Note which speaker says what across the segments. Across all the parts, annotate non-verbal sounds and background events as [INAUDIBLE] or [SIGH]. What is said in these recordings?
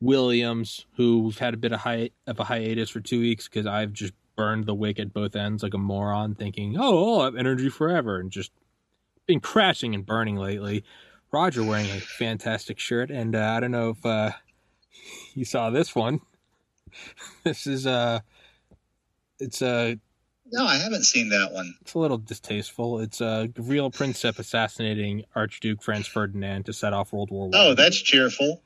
Speaker 1: Williams, who's had a bit of, hi- of a hiatus for two weeks because I've just burned the wick at both ends like a moron, thinking, oh, I'll have energy forever, and just been crashing and burning lately. Roger wearing a fantastic shirt, and uh, I don't know if uh, you saw this one. [LAUGHS] this is uh it's a uh,
Speaker 2: no, I haven't seen that one.
Speaker 1: It's a little distasteful. It's a real Princip assassinating Archduke Franz Ferdinand to set off World War One.
Speaker 2: Oh, that's cheerful.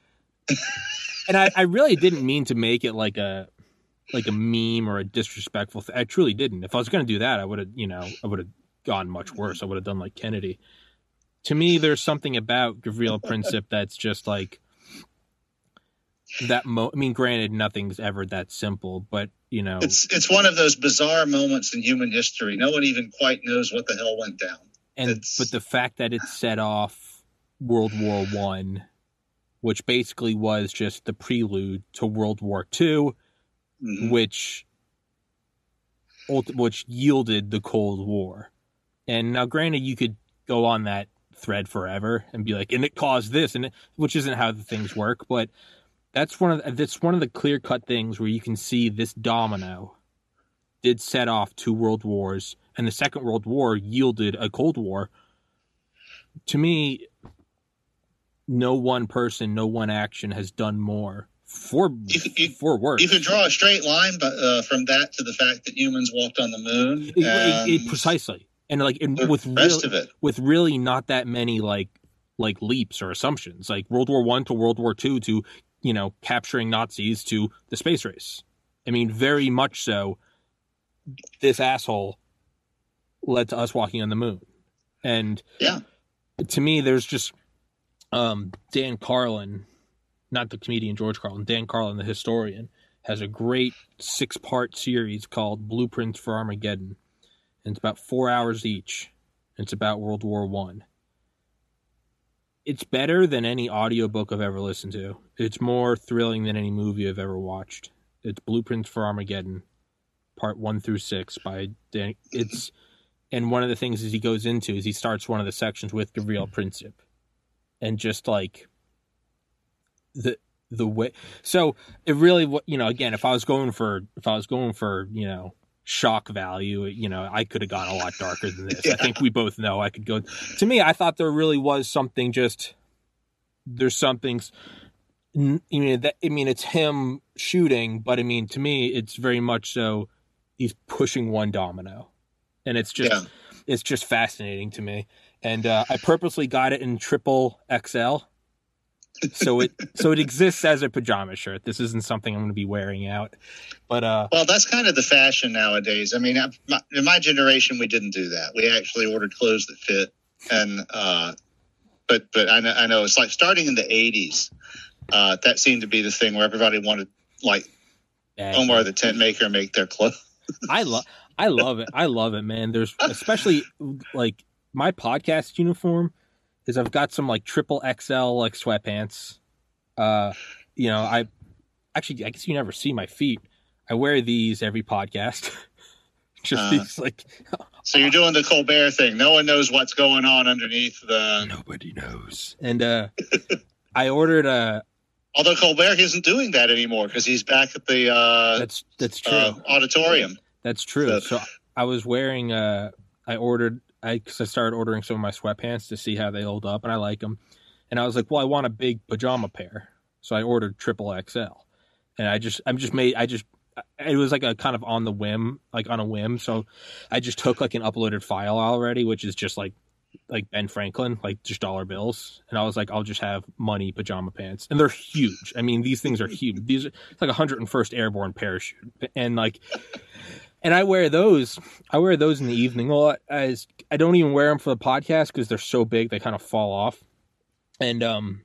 Speaker 1: And I, I really didn't mean to make it like a like a meme or a disrespectful thing. I truly didn't. If I was going to do that, I would have, you know, I would have gone much worse. I would have done like Kennedy. To me, there's something about Gavril [LAUGHS] Princip that's just like that. Mo- I mean, granted, nothing's ever that simple, but you know,
Speaker 2: it's it's one of those bizarre moments in human history. No one even quite knows what the hell went down.
Speaker 1: And it's... but the fact that it set off World War One, which basically was just the prelude to World War II, mm-hmm. which which yielded the Cold War. And now, granted, you could go on that thread forever and be like, and it caused this, and it, which isn't how the things work, but that's one of the, that's one of the clear cut things where you can see this domino did set off two world wars, and the Second World War yielded a Cold War. To me, no one person, no one action has done more for you, you, for worse.
Speaker 2: You could draw a straight line, but uh, from that to the fact that humans walked on the moon,
Speaker 1: it, it, it, precisely, and like with rest of it, with really not that many like like leaps or assumptions, like World War One to World War Two to you know capturing Nazis to the space race. I mean, very much so. This asshole led to us walking on the moon, and
Speaker 2: yeah,
Speaker 1: to me, there's just um, Dan Carlin not the comedian George Carlin, Dan Carlin, the historian, has a great six part series called Blueprints for Armageddon. And it's about four hours each. It's about World War One. It's better than any audiobook I've ever listened to. It's more thrilling than any movie I've ever watched. It's Blueprints for Armageddon, part one through six by Dan. It's and one of the things is he goes into is he starts one of the sections with Gavril Princip, and just like the the way so it really you know again if i was going for if i was going for you know shock value you know i could have gone a lot darker than this yeah. i think we both know i could go to me i thought there really was something just there's something you mean that i mean it's him shooting but i mean to me it's very much so he's pushing one domino and it's just yeah. it's just fascinating to me and uh, i purposely got it in triple xl so it [LAUGHS] so it exists as a pajama shirt. This isn't something I'm going to be wearing out. But uh,
Speaker 2: well, that's kind of the fashion nowadays. I mean, in my generation, we didn't do that. We actually ordered clothes that fit, and uh, but but I know, I know it's like starting in the '80s. Uh, that seemed to be the thing where everybody wanted like yeah, Omar the tent maker make their clothes.
Speaker 1: I love I love it. I love it, man. There's especially like my podcast uniform is I've got some like triple XL like sweatpants. Uh, you know, I actually I guess you never see my feet. I wear these every podcast. [LAUGHS] Just uh, these like. [LAUGHS]
Speaker 2: so you're doing the Colbert thing. No one knows what's going on underneath the.
Speaker 1: Nobody knows. And uh, I ordered a.
Speaker 2: Although Colbert isn't doing that anymore because he's back at the. Uh,
Speaker 1: that's that's true.
Speaker 2: Uh, auditorium.
Speaker 1: That's true. So, so I was wearing. Uh, I ordered I cause I started ordering some of my sweatpants to see how they hold up, and I like them. And I was like, well, I want a big pajama pair, so I ordered triple XL. And I just, I'm just made, I just, it was like a kind of on the whim, like on a whim. So I just took like an uploaded file already, which is just like like Ben Franklin, like just dollar bills, and I was like, I'll just have money pajama pants, and they're huge. I mean, these things are huge. These are like a hundred and first airborne parachute, and like and I wear those. I wear those in the evening. Well, as I don't even wear them for the podcast because they're so big they kind of fall off. And um,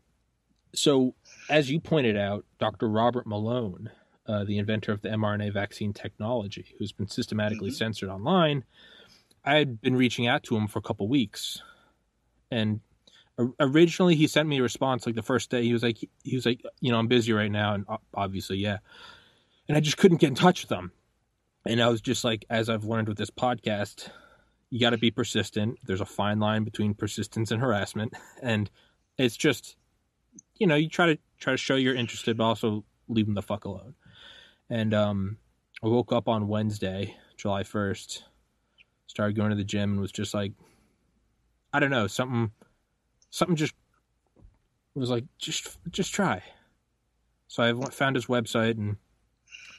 Speaker 1: so as you pointed out, Dr. Robert Malone, uh, the inventor of the mRNA vaccine technology, who's been systematically mm-hmm. censored online, I had been reaching out to him for a couple weeks, and originally he sent me a response like the first day. He was like, he was like, you know, I'm busy right now, and obviously, yeah. And I just couldn't get in touch with him and I was just like, as I've learned with this podcast, you got to be persistent. There's a fine line between persistence and harassment, and it's just you know, you try to try to show you're interested, but also leave them the fuck alone. And um, I woke up on Wednesday, July first, started going to the gym, and was just like, I don't know, something, something just was like, just just try. So I found his website and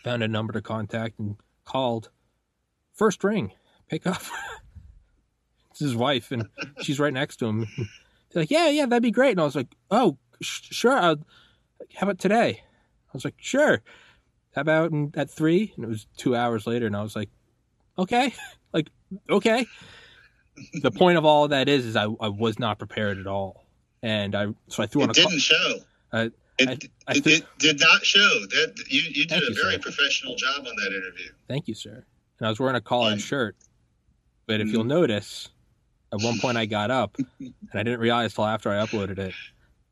Speaker 1: found a number to contact and called. First ring, pick up. [LAUGHS] it's his wife, and she's right next to him. They're like, yeah, yeah, that'd be great. And I was like, oh, sh- sure. I'll, how about today? I was like, sure. How about in, at three? And it was two hours later, and I was like, okay, [LAUGHS] like, okay. The point of all of that is, is I, I was not prepared at all, and I so I threw
Speaker 2: it
Speaker 1: on a.
Speaker 2: didn't show.
Speaker 1: Uh,
Speaker 2: It,
Speaker 1: I- I
Speaker 2: it,
Speaker 1: think-
Speaker 2: it did not show that you, you did a
Speaker 1: you,
Speaker 2: very
Speaker 1: sir.
Speaker 2: professional job on that interview.
Speaker 1: Thank you, sir. And I was wearing a collared
Speaker 2: Fine.
Speaker 1: shirt. But if you'll mm. notice, at one point I got up [LAUGHS] and I didn't realize till after I uploaded it.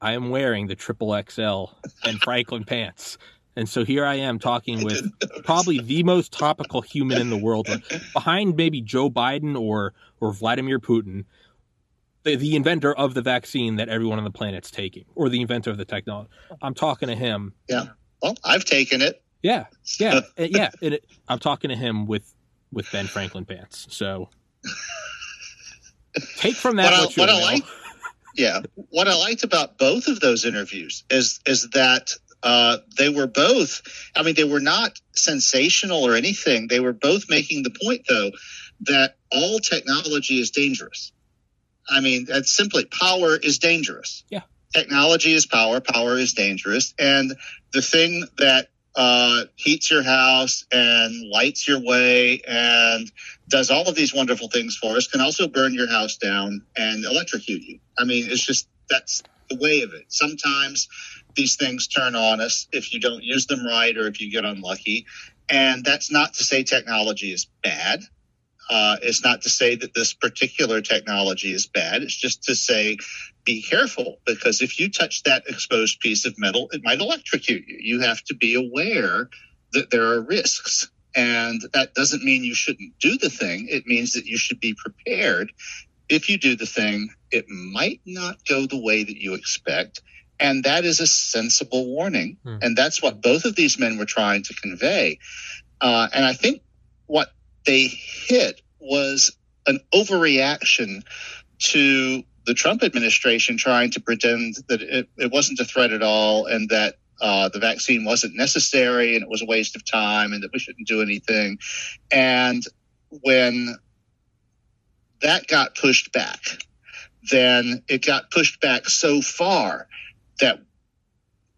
Speaker 1: I am wearing the triple XL and Franklin pants. And so here I am talking [LAUGHS] with probably the most topical human in the world, behind maybe Joe Biden or or Vladimir Putin, the, the inventor of the vaccine that everyone on the planet's taking, or the inventor of the technology. I'm talking to him. Yeah.
Speaker 2: Well, I've taken it.
Speaker 1: Yeah, yeah, [LAUGHS] uh, yeah. It, I'm talking to him with with Ben Franklin pants. So take from that
Speaker 2: What
Speaker 1: what, you
Speaker 2: what I Yeah. What I liked about both of those interviews is is that uh, they were both. I mean, they were not sensational or anything. They were both making the point, though, that all technology is dangerous. I mean, that's simply power is dangerous.
Speaker 1: Yeah.
Speaker 2: Technology is power. Power is dangerous, and the thing that uh, heats your house and lights your way and does all of these wonderful things for us can also burn your house down and electrocute you. I mean, it's just that's the way of it. Sometimes these things turn on us if you don't use them right or if you get unlucky. And that's not to say technology is bad. Uh, it's not to say that this particular technology is bad. It's just to say be careful because if you touch that exposed piece of metal, it might electrocute you. You have to be aware that there are risks. And that doesn't mean you shouldn't do the thing. It means that you should be prepared. If you do the thing, it might not go the way that you expect. And that is a sensible warning.
Speaker 1: Hmm.
Speaker 2: And that's what both of these men were trying to convey. Uh, and I think what they hit was an overreaction to the Trump administration trying to pretend that it, it wasn't a threat at all and that uh, the vaccine wasn't necessary and it was a waste of time and that we shouldn't do anything. And when that got pushed back, then it got pushed back so far that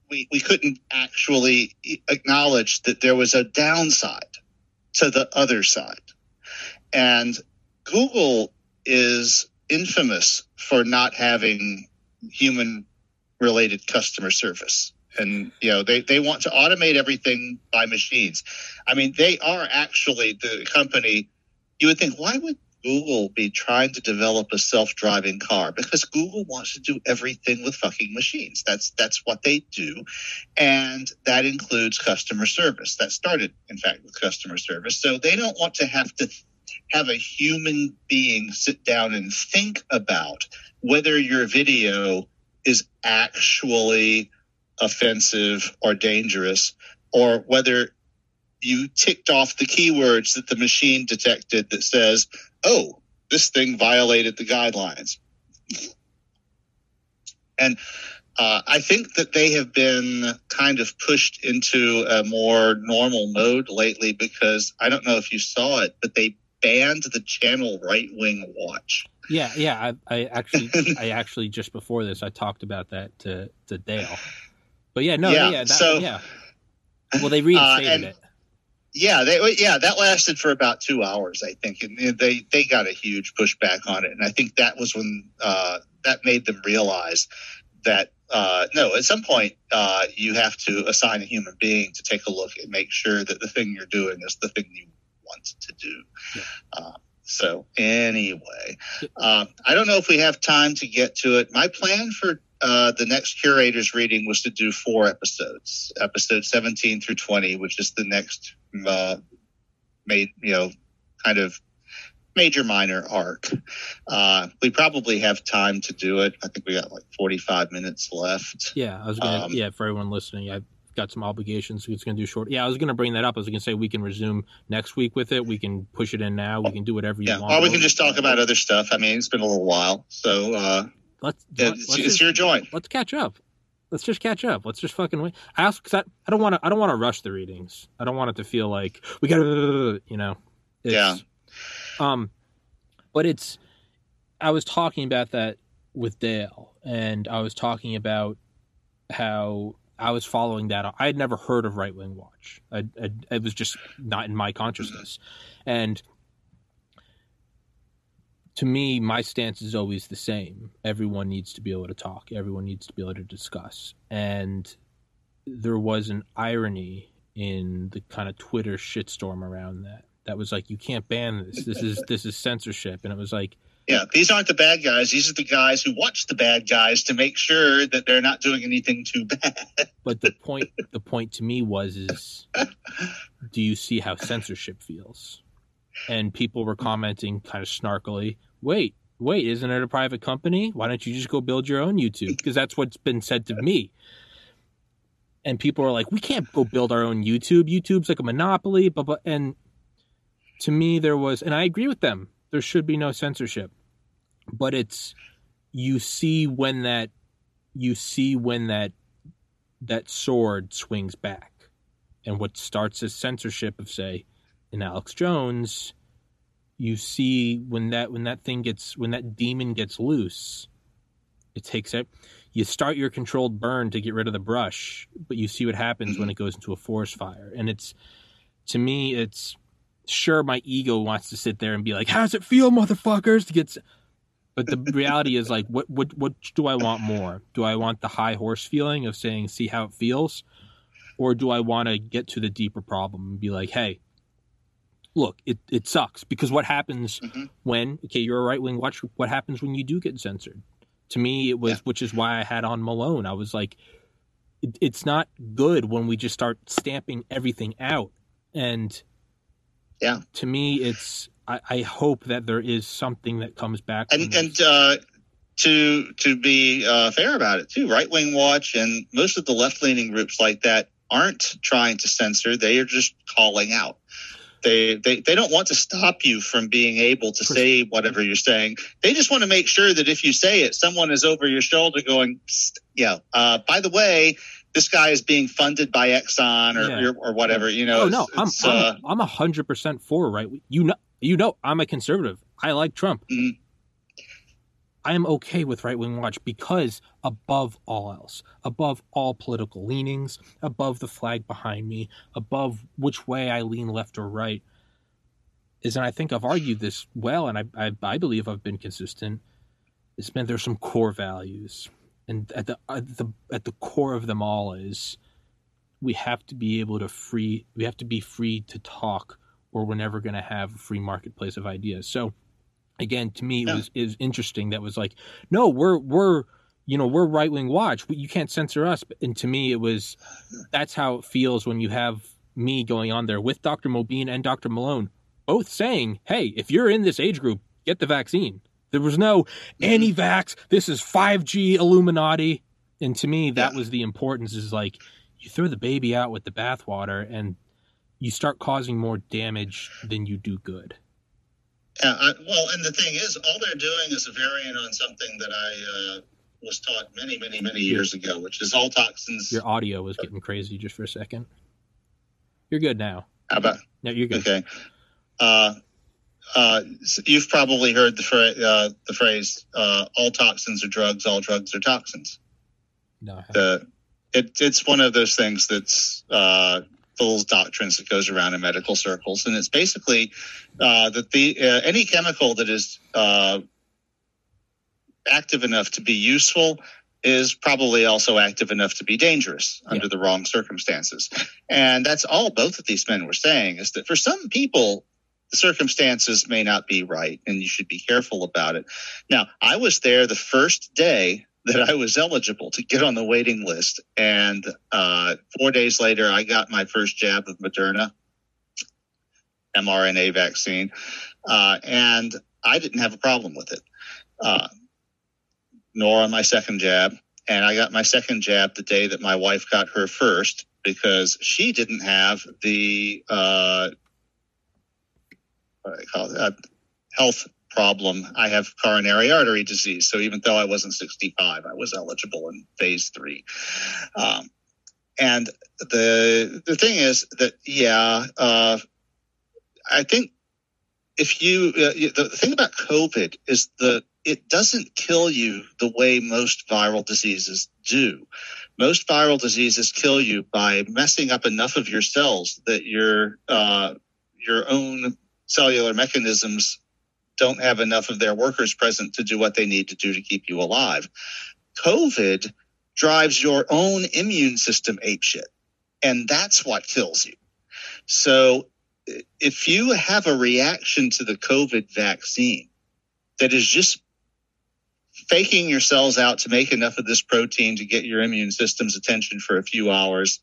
Speaker 2: we, we couldn't actually acknowledge that there was a downside to the other side. And Google is infamous for not having human related customer service. And, you know, they, they want to automate everything by machines. I mean, they are actually the company. You would think, why would Google be trying to develop a self-driving car? Because Google wants to do everything with fucking machines. That's that's what they do, and that includes customer service. That started, in fact, with customer service. So they don't want to have to have a human being sit down and think about whether your video is actually offensive or dangerous, or whether you ticked off the keywords that the machine detected that says, oh, this thing violated the guidelines. And uh, I think that they have been kind of pushed into a more normal mode lately because I don't know if you saw it, but they banned the channel Right Wing Watch.
Speaker 1: Yeah, yeah. I, I actually, [LAUGHS] I actually just before this, I talked about that to to Dale. But yeah, no,
Speaker 2: Yeah,
Speaker 1: yeah, that,
Speaker 2: so-
Speaker 1: yeah. Well, they reinstated
Speaker 2: and-
Speaker 1: it.
Speaker 2: Yeah, they yeah that lasted for about two hours, I think, and they they got a huge pushback on it, and I think that was when uh, that made them realize that uh, no, at some point uh, you have to assign a human being to take a look and make sure that the thing you're doing is the thing you want to do.
Speaker 1: Yeah.
Speaker 2: Uh, so anyway, um, I don't know if we have time to get to it. My plan for uh, the next curators reading was to do four episodes, episode 17 through 20, which is the next uh, made, you know, kind of major minor arc. Uh, we probably have time to do it. I think we got like 45 minutes left.
Speaker 1: Yeah, I was gonna.
Speaker 2: Um,
Speaker 1: yeah, for everyone listening, I've got some obligations. So it's gonna do short. Yeah, I was gonna bring that up. I was gonna say we can resume next week with it. We can push it in now. We can do whatever you
Speaker 2: Yeah,
Speaker 1: want.
Speaker 2: or we can just talk about other stuff. I mean, it's been a little while, so uh,
Speaker 1: let's
Speaker 2: yeah,
Speaker 1: let's,
Speaker 2: it's,
Speaker 1: let's just-
Speaker 2: your joint.
Speaker 1: let's catch up. Let's just catch up. Let's just fucking wait. I also cause I, I don't want to I don't want to rush the readings. I don't want it to feel like we got to you know. It's,
Speaker 2: Yeah.
Speaker 1: Um, but it's I was talking about that with Dale, and I was talking about how I was following that. I had never heard of Right Wing Watch. I, I, it was just not in my consciousness, and to me, my stance is always the same. Everyone needs to be able to talk. Everyone needs to be able to discuss. And there was an irony in the kind of Twitter shitstorm around that. That was like, you can't ban this. This is this is censorship. And it was like,
Speaker 2: Yeah, these aren't the bad guys. These are the guys who watch the bad guys to make sure that they're not doing anything too bad. [LAUGHS]
Speaker 1: but the point the point to me was is do you see how censorship feels and people were commenting kind of snarkily wait wait isn't it a private company? Why don't you just go build your own youtube? [LAUGHS] Because that's what's been said to me. And people are like we can't go build our own youtube. Youtube's like a monopoly but but and to me there was and i agree with them there should be no censorship. But it's you see when that you see when that that sword swings back. And what starts as censorship of say in Alex Jones, you see when that when that thing gets when that demon gets loose, it takes it you start your controlled burn to get rid of the brush, but you see what happens when mm-hmm. it goes into a forest fire. And it's to me it's sure my ego wants to sit there and be like, How does it feel, motherfuckers? To get but the reality is like what what what do I want more? Do I want the high horse feeling of saying see how it feels? Or do I want to get to the deeper problem and be like, hey, look, it, it sucks because what happens
Speaker 2: Mhm.
Speaker 1: when okay, you're a right wing watch what happens when you do get censored? To me it was
Speaker 2: Yeah.
Speaker 1: which is why I had on Malone. I was like it, it's not good when we just start stamping everything out. And
Speaker 2: Yeah.
Speaker 1: to me it's I, I hope that there is something that comes back
Speaker 2: and and uh, to to be uh, fair about it too, Right Wing Watch and most of the left leaning groups like that aren't trying to censor; they are just calling out. They, they they don't want to stop you from being able to say whatever you're saying. They just want to make sure that if you say it, someone is over your shoulder going, "Yeah, uh, by the way, this guy is being funded by Exxon or
Speaker 1: Yeah.
Speaker 2: or, whatever." You know,
Speaker 1: oh no,
Speaker 2: it's-
Speaker 1: I'm
Speaker 2: it's, uh,
Speaker 1: I'm I'm a hundred percent for right. You know, you know, I'm a conservative. I like Trump.
Speaker 2: Mhm.
Speaker 1: I am okay with right wing watch because above all else, above all political leanings, above the flag behind me, above which way I lean left or right, is and I think I've argued this well, and I I, I believe I've been consistent. It's been there's some core values, and at the at the at the core of them all is we have to be able to free we have to be free to talk or we're never going to have a free marketplace of ideas so again to me it
Speaker 2: Yeah.
Speaker 1: was is interesting that was like no we're we're you know we're right wing watch you can't censor us. And to me it was that's how it feels when you have me going on there with dr mobeen and dr malone both saying hey if you're in this age group get the vaccine. There was no mm-hmm. anti-vax this is 5g illuminati. And to me that
Speaker 2: Yeah.
Speaker 1: was the importance is like you throw the baby out with the bathwater and you start causing more damage than you do good
Speaker 2: Yeah, I, well, and the thing is, all they're doing is a variant on something that I uh, was taught many, many, many years ago, which is all toxins.
Speaker 1: your audio was getting crazy just for a second you're good now
Speaker 2: How about
Speaker 1: no you're good
Speaker 2: okay? Uh, uh, s- you've probably heard the, fra- uh, the phrase uh, "all toxins are drugs, all drugs are toxins."
Speaker 1: no I haven't.
Speaker 2: The it, it's one of those things that's uh, those doctrines that goes around in medical circles, and it's basically uh, that the uh, any chemical that is uh, active enough to be useful is probably also active enough to be dangerous under the wrong circumstances. And that's all both of these men were saying is that for some people, the circumstances may not be right and you should be careful about it. Now, I was there the first day that I was eligible to get on the waiting list. And uh, four days later, I got my first jab of Moderna. mRNA vaccine, uh, and I didn't have a problem with it, uh, nor on my second jab. And I got my second jab the day that my wife got her first because she didn't have the uh, what do I call it? Uh, health problem. I have coronary artery disease. So even though I wasn't 65, I was eligible in phase three. Um, and the the thing is that yeah, uh, I think if you uh, the thing about COVID is that it doesn't kill you the way most viral diseases do. Most viral diseases kill you by messing up enough of your cells that your uh, your own cellular mechanisms don't have enough of their workers present to do what they need to do to keep you alive. COVID drives your own immune system apeshit, and that's what kills you. So if you have a reaction to the COVID vaccine that is just faking your cells out to make enough of this protein to get your immune system's attention for a few hours,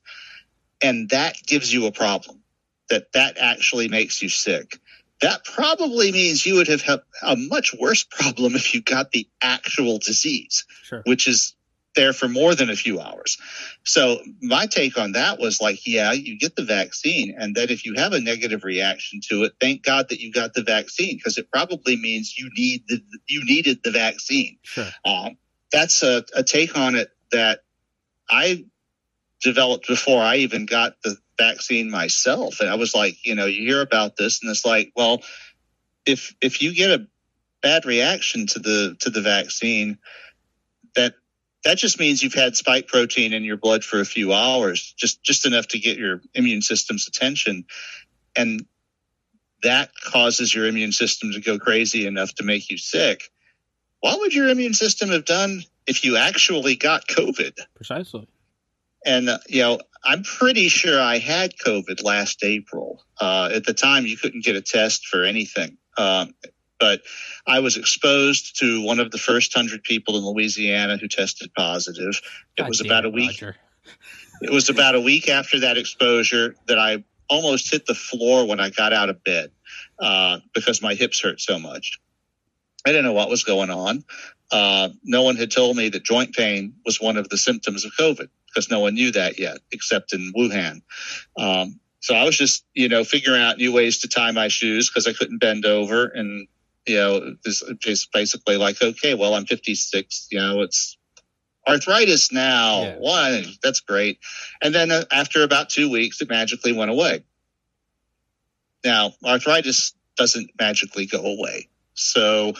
Speaker 2: and that gives you a problem, that that actually makes you sick that probably means you would have had a much worse problem if you got the actual disease,
Speaker 1: Sure.
Speaker 2: which is there for more than a few hours. So my take on that was like, yeah, you get the vaccine, and that if you have a negative reaction to it, thank God that you got the vaccine because it probably means you need the you needed the vaccine.
Speaker 1: Sure.
Speaker 2: Um, that's a, a take on it that I developed before I even got the vaccine myself. And I was like, you know, you hear about this and it's like, well, if if you get a bad reaction to the to the vaccine, that that just means you've had spike protein in your blood for a few hours, just just enough to get your immune system's attention. And that causes your immune system to go crazy enough to make you sick. What would your immune system have done if you actually got COVID?
Speaker 1: Precisely.
Speaker 2: And, uh, you know, I'm pretty sure I had COVID last April. Uh, at the time, you couldn't get a test for anything. Um, but I was exposed to one of the first hundred people in Louisiana who tested positive. It
Speaker 1: God
Speaker 2: was about a week.
Speaker 1: Roger.
Speaker 2: It was about a week after that exposure that I almost hit the floor when I got out of bed uh, because my hips hurt so much. I didn't know what was going on. Uh, no one had told me that joint pain was one of the symptoms of COVID because no one knew that yet, except in Wuhan. Um, so I was just, you know, figuring out new ways to tie my shoes because I couldn't bend over. And, you know, this is basically like, okay, well, I'm 56, you know, it's arthritis now.
Speaker 1: Yeah.
Speaker 2: Why? That's great. And then uh, after about two weeks, it magically went away. Now, arthritis doesn't magically go away. So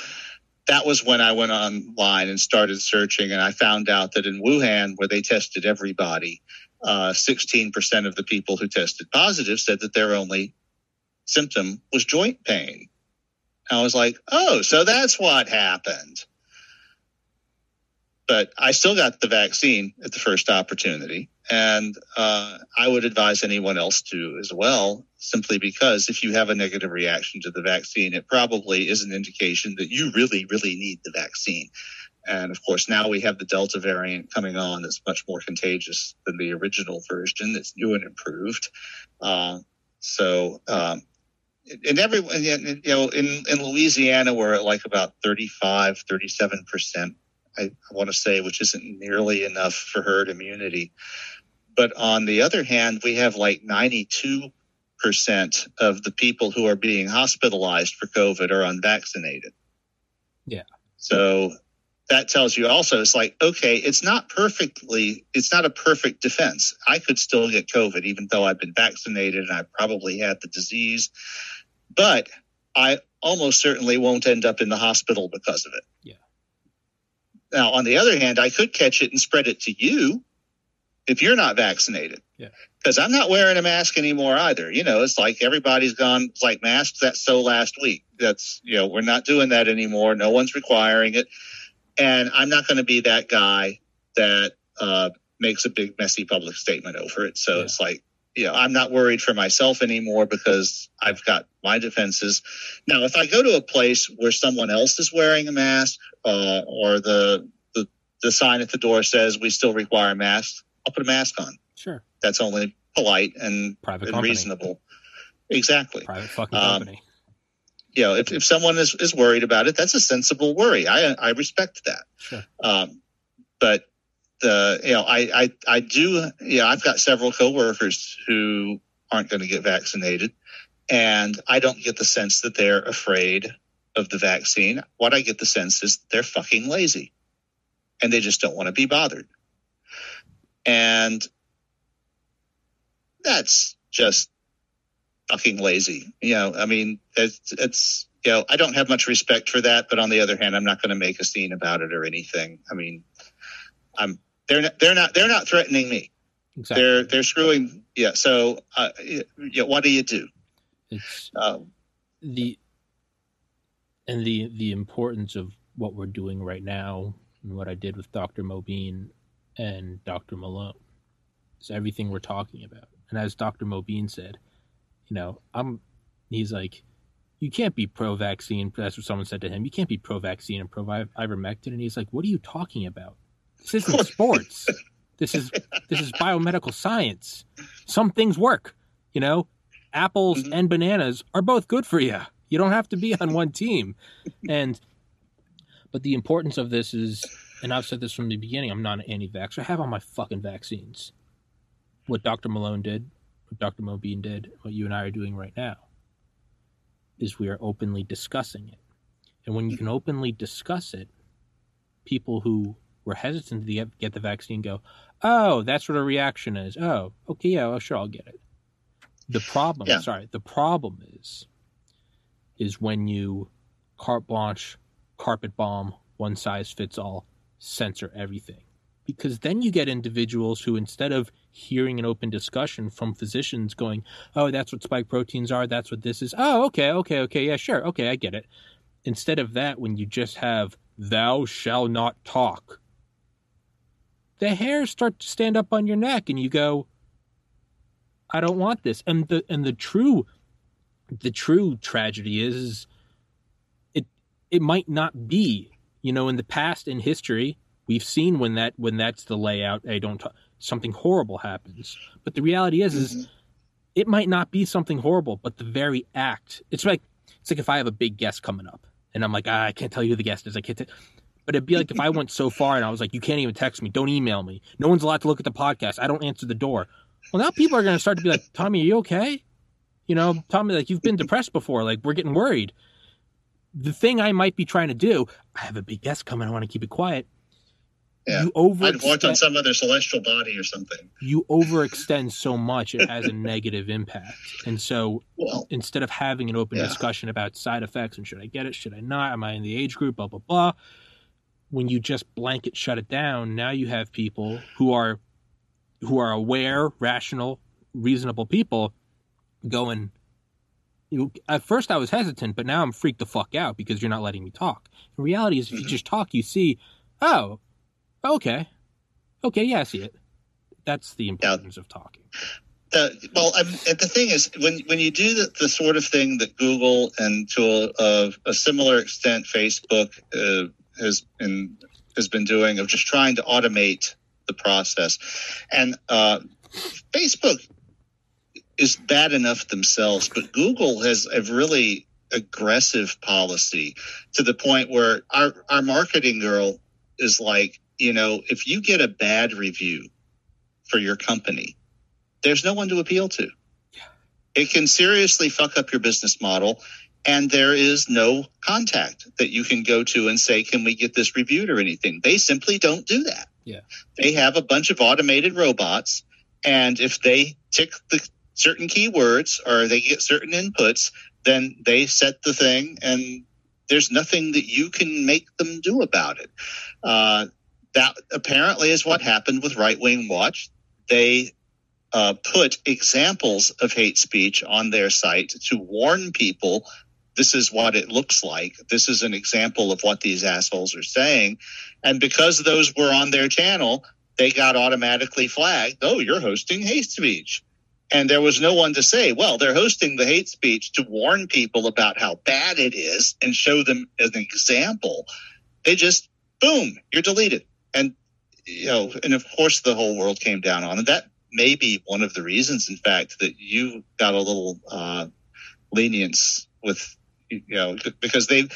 Speaker 2: that was when I went online and started searching, and I found out that in Wuhan, where they tested everybody, uh, 16% of the people who tested positive said that their only symptom was joint pain. I was like, oh, so that's what happened. But I still got the vaccine at the first opportunity. And uh, I would advise anyone else to as well, simply because if you have a negative reaction to the vaccine, it probably is an indication that you really, really need the vaccine. And of course, now we have the Delta variant coming on that's much more contagious than the original version. It's new and improved. Uh, so, um, in every, you know, in, in Louisiana, we're at like about 35, 37%, I, I want to say, which isn't nearly enough for herd immunity. But on the other hand, we have like 92% of the people who are being hospitalized for COVID are unvaccinated.
Speaker 1: Yeah.
Speaker 2: So that tells you also it's like, okay, it's not perfectly, it's not a perfect defense. I could still get COVID even though I've been vaccinated and I probably had the disease, but I almost certainly won't end up in the hospital because of it.
Speaker 1: Yeah.
Speaker 2: Now, on the other hand, I could catch it and spread it to you if you're not vaccinated.
Speaker 1: Yeah.
Speaker 2: Because I'm not wearing a mask anymore either. You know, it's like everybody's gone, it's like masks, that's so last week. That's, you know, we're not doing that anymore. No one's requiring it. And I'm not going to be that guy that uh, makes a big, messy public statement over it. So
Speaker 1: Yeah.
Speaker 2: it's like, you know, I'm not worried for myself anymore because I've got my defenses. Now, if I go to a place where someone else is wearing a mask, uh, or the, the the sign at the door says we still require masks, I'll put a mask on.
Speaker 1: Sure.
Speaker 2: That's only polite and,
Speaker 1: Private
Speaker 2: and
Speaker 1: company.
Speaker 2: reasonable. exactly.
Speaker 1: Private fucking
Speaker 2: Um,
Speaker 1: company.
Speaker 2: You know, if, if someone is, is worried about it, that's a sensible worry. I I respect that.
Speaker 1: Sure.
Speaker 2: Um, but the you know, I I I do. Yeah, I've got several coworkers who aren't going to get vaccinated, and I don't get the sense that they're afraid of the vaccine. What I get the sense is they're fucking lazy, and they just don't want to be bothered. And that's just fucking lazy. You know, I mean, it's, it's, you know, I don't have much respect for that, but on the other hand, I'm not going to make a scene about it or anything. I mean, I'm, they're not, they're not, they're not threatening me.
Speaker 1: Exactly.
Speaker 2: They're, they're screwing. Yeah. So, uh, know, what do you do?
Speaker 1: It's
Speaker 2: Um,
Speaker 1: the and the the importance of what we're doing right now and what I did with Dr. Mobeen and Dr. Malone. It's everything we're talking about. And as Dr. Mobeen said, you know, I'm he's like, you can't be pro vaccine. That's what someone said to him. You can't be pro vaccine and pro ivermectin. And he's like, what are you talking about? This isn't sports. This is this is biomedical science. Some things work. You know, apples
Speaker 2: Mhm.
Speaker 1: and bananas are both good for you. You don't have to be on one team. And but the importance of this is, and I've said this from the beginning, I'm not an anti-vaxxer. I have all my fucking vaccines. What Dr. Malone did, what Dr. Mobeen did, what you and I are doing right now, is we are openly discussing it. And when you can openly discuss it, people who were hesitant to get, the vaccine go, oh, that's what a reaction is. Oh, okay, yeah, well, sure, I'll get it. The problem,
Speaker 2: Yeah.
Speaker 1: sorry, the problem is, is when you carte blanche, carpet bomb, one size fits all, censor everything. Because then you get individuals who, instead of hearing an open discussion from physicians going, oh, that's what spike proteins are, that's what this is. Oh, okay, okay, okay, yeah, sure, okay, I get it. Instead of that, when you just have, thou shall not talk, the hairs start to stand up on your neck and you go, I don't want this. And the and the true the true tragedy is, is it it might not be. You know, in the past in history, we've seen when that when that's the layout, I don't talk, something horrible happens. But the reality is is
Speaker 2: Mhm.
Speaker 1: it might not be something horrible, but the very act. It's like it's like if I have a big guest coming up and I'm like, ah, I can't tell you who the guest is. I can't. T-. But it'd be like if I [LAUGHS] went so far and I was like, you can't even text me, don't email me, no one's allowed to look at the podcast. I don't answer the door. Well, now people are going to start to be like, Tommy, are you okay? You know, Tommy, like you've been depressed before. Like we're getting worried. The thing I might be trying to do, I have a big guest coming. I want to keep it quiet.
Speaker 2: Yeah.
Speaker 1: You over
Speaker 2: I'd walked on some other celestial body or something.
Speaker 1: you overextend so much, it has a negative impact. And so
Speaker 2: Well,
Speaker 1: instead of having an open
Speaker 2: Yeah.
Speaker 1: discussion about side effects and should I get it, should I not, am I in the age group, blah blah blah. When you just blanket shut it down, now you have people who are who are aware, rational, reasonable people going. You, at first, I was hesitant, but now I'm freaked the fuck out because you're not letting me talk. The reality is, if you
Speaker 2: Mhm.
Speaker 1: just talk, you see, oh, okay, okay, yeah, I see it. That's the importance of talking.
Speaker 2: the, well, I'm, the thing is, when when you do the, the sort of thing that Google and to a, a similar extent Facebook uh, has been has been doing of just trying to automate the process, and uh, Facebook is bad enough themselves, but Google has a really aggressive policy to the point where our our marketing girl is like, you know, if you get a bad review for your company there's no one to appeal to. It can seriously fuck up your business model, and there is no contact that you can go to and say, Can we get this reviewed or anything? They simply don't do that.
Speaker 1: Yeah.
Speaker 2: They have a bunch of automated robots, and if they tick the certain keywords or they get certain inputs, then they set the thing, and there's nothing that you can make them do about it. Uh, that apparently is what happened with Right Wing Watch. They uh, put examples of hate speech on their site to warn people this is what it looks like. This is an example of what these assholes are saying. And because those were on their channel, they got automatically flagged. Oh, you're hosting hate speech. And there was no one to say, well, they're hosting the hate speech to warn people about how bad it is and show them as an example. They just, boom, you're deleted. And, you know, and of course the whole world came down on it. That may be one of the reasons, in fact, that you got a little uh, lenience with, you know, because they've,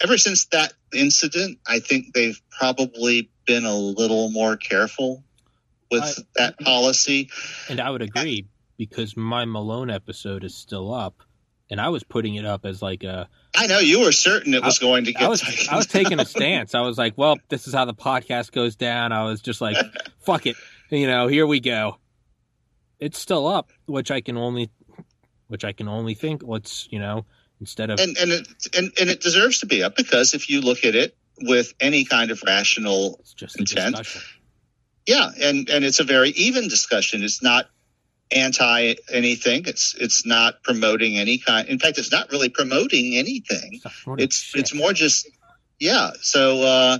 Speaker 2: ever since that incident, I think they've probably been a little more careful with
Speaker 1: I-
Speaker 2: that mm-hmm. policy.
Speaker 1: And I would agree because my Malone episode is still up, and I was putting it up as like a
Speaker 2: I know you were certain it was going to get
Speaker 1: I was
Speaker 2: taken
Speaker 1: I was taking a stance. I was like, well, this is how the podcast goes down. I was just like, [LAUGHS] fuck it, you know, here we go. It's still up, which I can only, which I can only think. Let's you know, instead of
Speaker 2: and and it, and and it deserves to be up because if you look at it with any kind of rational intent.
Speaker 1: discussion.
Speaker 2: yeah and and it's a very even discussion it's not anti anything it's it's not promoting any kind in fact it's not really promoting anything
Speaker 1: It's
Speaker 2: it's
Speaker 1: shit.
Speaker 2: it's more just yeah so uh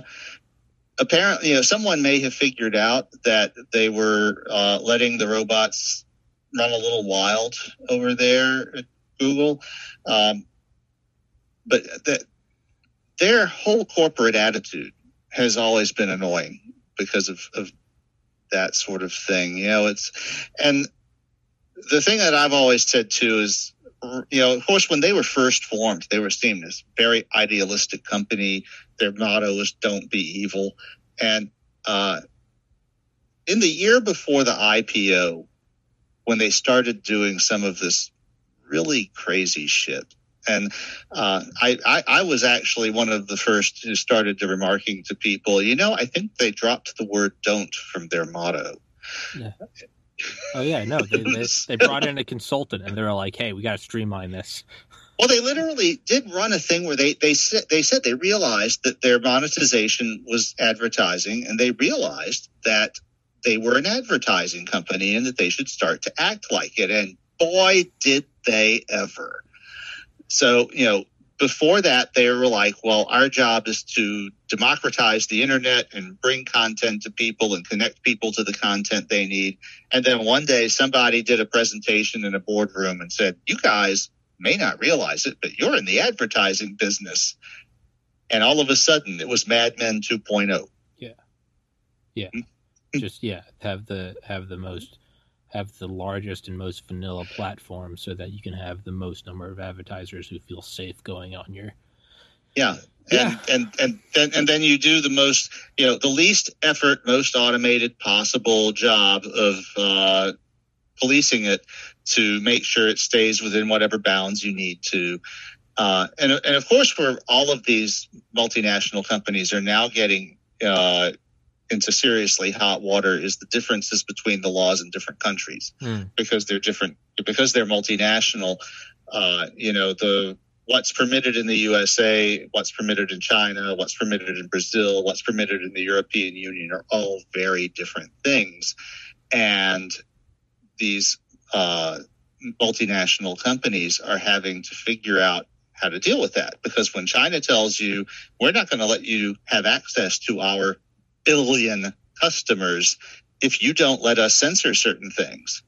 Speaker 2: apparently you know someone may have figured out that they were uh letting the robots run a little wild over there at google um but that their whole corporate attitude has always been annoying because of, of that sort of thing you know it's and the thing that i've always said too is you know, of course, when they were first formed, they were seen as very idealistic company. Their motto was "Don't be evil." And uh, in the year before the IPO, when they started doing some of this really crazy shit, and uh, I, I, I was actually one of the first who started to remarking to people, you know, I think they dropped the word "don't" from their motto.
Speaker 1: Oh yeah, no, they, they, they brought in a consultant and they were like, hey, we got to streamline this.
Speaker 2: Well, they literally did run a thing where they they said they said they realized that their monetization was advertising, and they realized that they were an advertising company and that they should start to act like it. And boy, did they ever! So you know, before that, they were like, "Well, our job is to democratize the internet and bring content to people and connect people to the content they need." And then one day, somebody did a presentation in a boardroom and said, "You guys." may not realize it, but you're in the advertising business. And all of a sudden, it was Mad Men 2.0. Yeah. Yeah. Hmm.
Speaker 1: Just yeah, have the have the most have the largest and most vanilla platform so that you can have the most number of advertisers who feel safe going on your
Speaker 2: Yeah.
Speaker 1: Yeah.
Speaker 2: And, and, and, then, and then you do the most, you know, the least effort, most automated possible job of uh, policing it to make sure it stays within whatever bounds you need to. Uh, and, and of course, for all of these multinational companies are now getting uh, into seriously hot water is the differences between the laws in different countries
Speaker 1: Hmm.
Speaker 2: because they're different because they're multinational. Uh, you know the what's permitted in the USA, what's permitted in China, what's permitted in Brazil, what's permitted in the European Union are all very different things, and these uh, multinational companies are having to figure out how to deal with that because when China tells you we're not going to let you have access to our billion customers if you don't let us censor certain things,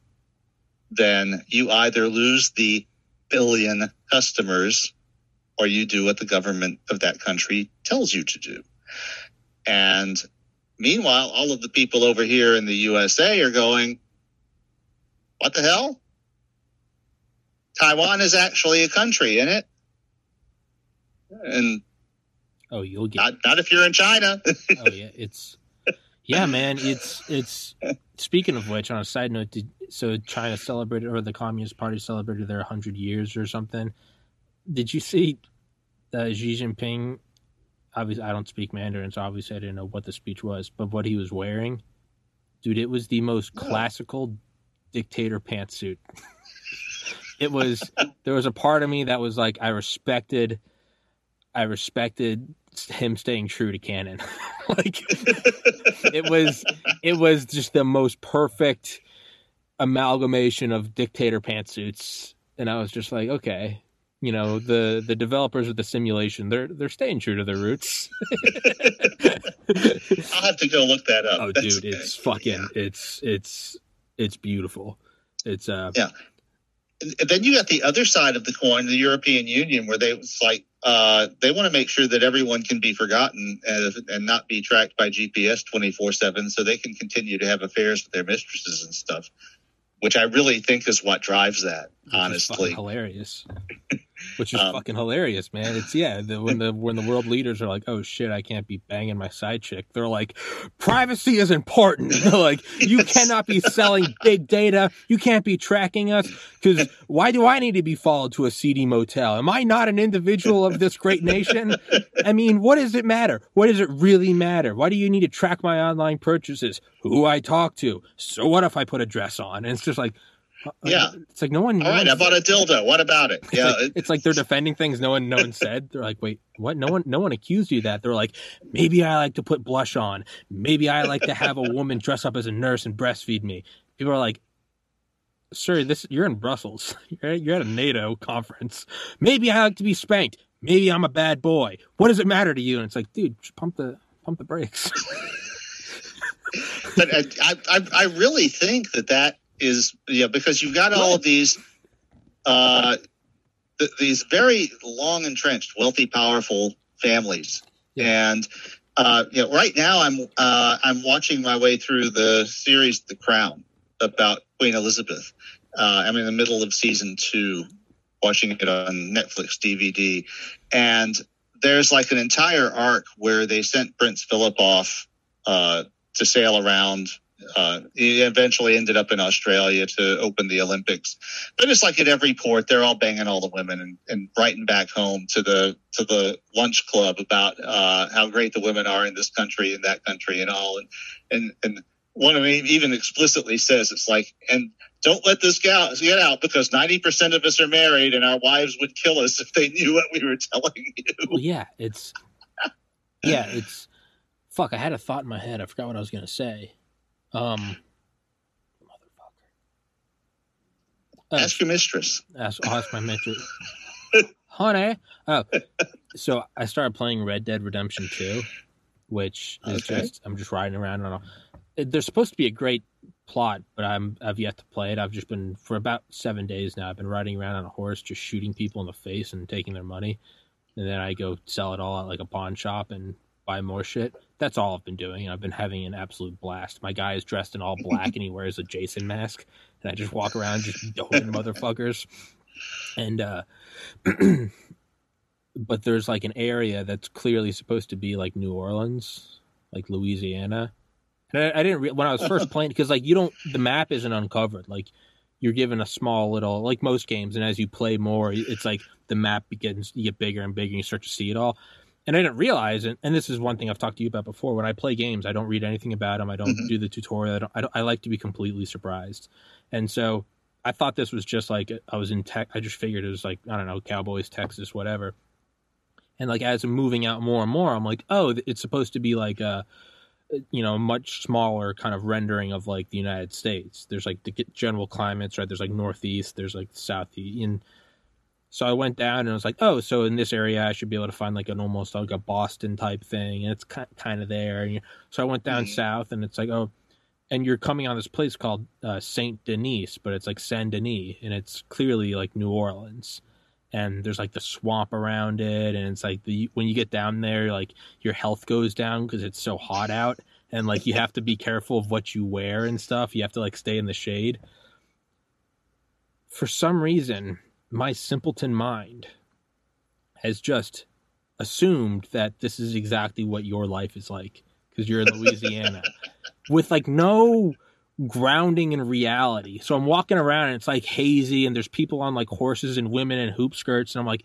Speaker 2: then you either lose the billion customers or you do what the government of that country tells you to do. And meanwhile, all of the people over here in the USA are going, what the hell? Taiwan is actually a country, isn't it? And
Speaker 1: oh you'll get
Speaker 2: not, not if you're in China. [LAUGHS]
Speaker 1: oh yeah it's yeah man it's it's speaking of which on a side note did, so china celebrated or the communist party celebrated their 100 years or something did you see uh, xi jinping obviously i don't speak mandarin so obviously i didn't know what the speech was but what he was wearing dude it was the most
Speaker 2: Yeah.
Speaker 1: classical dictator pantsuit [LAUGHS] it was there was a part of me that was like i respected i respected him staying true to canon. [LAUGHS] Like it was it was just the most perfect amalgamation of dictator pantsuits. And i was just like okay you know the the developers of the simulation they're they're staying true to their roots. [LAUGHS]
Speaker 2: I'll have to go look that up.
Speaker 1: oh
Speaker 2: That's-
Speaker 1: dude it's fucking it's it's it's beautiful. It's uh
Speaker 2: Yeah. And then you got the other side of the coin, the European Union, where they it's like uh, they want to make sure that everyone can be forgotten and, and not be tracked by GPS twenty four seven, so they can continue to have affairs with their mistresses and stuff. Which I really think is what drives that.
Speaker 1: Which
Speaker 2: honestly,
Speaker 1: hilarious. Which is
Speaker 2: Um,
Speaker 1: fucking hilarious, man. It's yeah, the, when the when the world leaders are like, "Oh shit, I can't be banging my side chick," they're like, "Privacy is important." [LAUGHS] They're like, "You
Speaker 2: Yes.
Speaker 1: cannot be selling big data. You can't be tracking us because why do I need to be followed to a seedy motel? Am I not an individual of this great nation? I mean, what does it matter? What does it really matter? Why do you need to track my online purchases? Who I talk to? So what if I put a dress on?" And it's just like. Uh,
Speaker 2: Yeah.
Speaker 1: it's like no one.
Speaker 2: all right, I bought a dildo. What about it?
Speaker 1: it's
Speaker 2: Yeah,
Speaker 1: like, it's like they're defending things no one no one said. They're like, wait, what? No one no one accused you of that. They're like, maybe I like to put blush on. Maybe I like to have a woman dress up as a nurse and breastfeed me. People are like, sir, this you're in Brussels. [LAUGHS] You're at, you're at a NATO conference. Maybe I like to be spanked. Maybe I'm a bad boy. What does it matter to you? And it's like, dude, just pump the pump the brakes. [LAUGHS]
Speaker 2: but I, I, I really think that that is yeah because you've got all of these uh th- these very long entrenched wealthy powerful families. And uh you know right now i'm uh i'm watching my way through the series the crown about queen elizabeth. Uh i'm in the middle of season two watching it on netflix dvd and there's like an entire arc where they sent prince philip off uh to sail around. Uh, he eventually ended up in Australia to open the Olympics. But it's like at every port, they're all banging all the women and, and writing back home to the to the lunch club about uh, how great the women are in this country and that country and all. And and and one of them even explicitly says it's like and. Don't let this get out, get out because 90% of us are married and our wives would kill us if they knew what we were telling you.
Speaker 1: Well, yeah, it's yeah, it's fuck. I had a thought in my head. I forgot what I was gonna say. Um, motherfucker.
Speaker 2: Ask your mistress.
Speaker 1: ask, I'll ask my mistress. [LAUGHS] honey. Oh, so I started playing Red Dead Redemption Two, which is
Speaker 2: Okay.
Speaker 1: just I'm just riding around on. A, it- there's supposed to be a great plot, but I'm I've yet to play it. I've just been for about seven days now. I've been riding around on a horse, just shooting people in the face and taking their money, and then I go sell it all at like a pawn shop and buy more shit. That's all I've been doing. I've been having an absolute blast. My guy is dressed in all black and he wears a Jason mask, and I just walk around just doing motherfuckers. And uh, [CLEARS THROAT] but there's like an area that's clearly supposed to be like New Orleans, like Louisiana. And I, I didn't re- when I was first playing because like you don't the map isn't uncovered. Like you're given a small little like most games, and as you play more, it's like the map begins you get bigger and bigger, and you start to see it all. And I didn't realize it. And this is one thing I've talked to you about before. When I play games, I don't read anything about them. I don't
Speaker 2: Mhm.
Speaker 1: do the tutorial. I, don't, I, don't, I like to be completely surprised. And so I thought this was just like I was in tech. I just figured it was like I don't know, Cowboys, Texas, whatever. And like as I'm moving out more and more, I'm like, oh, it's supposed to be like a, you know, much smaller kind of rendering of like the United States. There's like the general climates, right? There's like northeast, there's like southeast, and so I went down and I was like, oh, so in this area I should be able to find like an almost like a Boston type thing, and it's kind of there. And so I went down
Speaker 2: Mhm.
Speaker 1: south, and it's like, oh, and you're coming on this place called uh, Saint Denis, but it's like Saint Denis, and it's clearly like New Orleans. And there's like the swamp around it, and it's like the when you get down there, like your health goes down because it's so hot out, and like you have to be careful of what you wear and stuff. You have to like stay in the shade. For some reason, my simpleton mind has just assumed that this is exactly what your life is like because you're in Louisiana [LAUGHS] with like no grounding in reality. So I'm walking around and it's like hazy and there's people on like horses and women in hoop skirts and I'm like,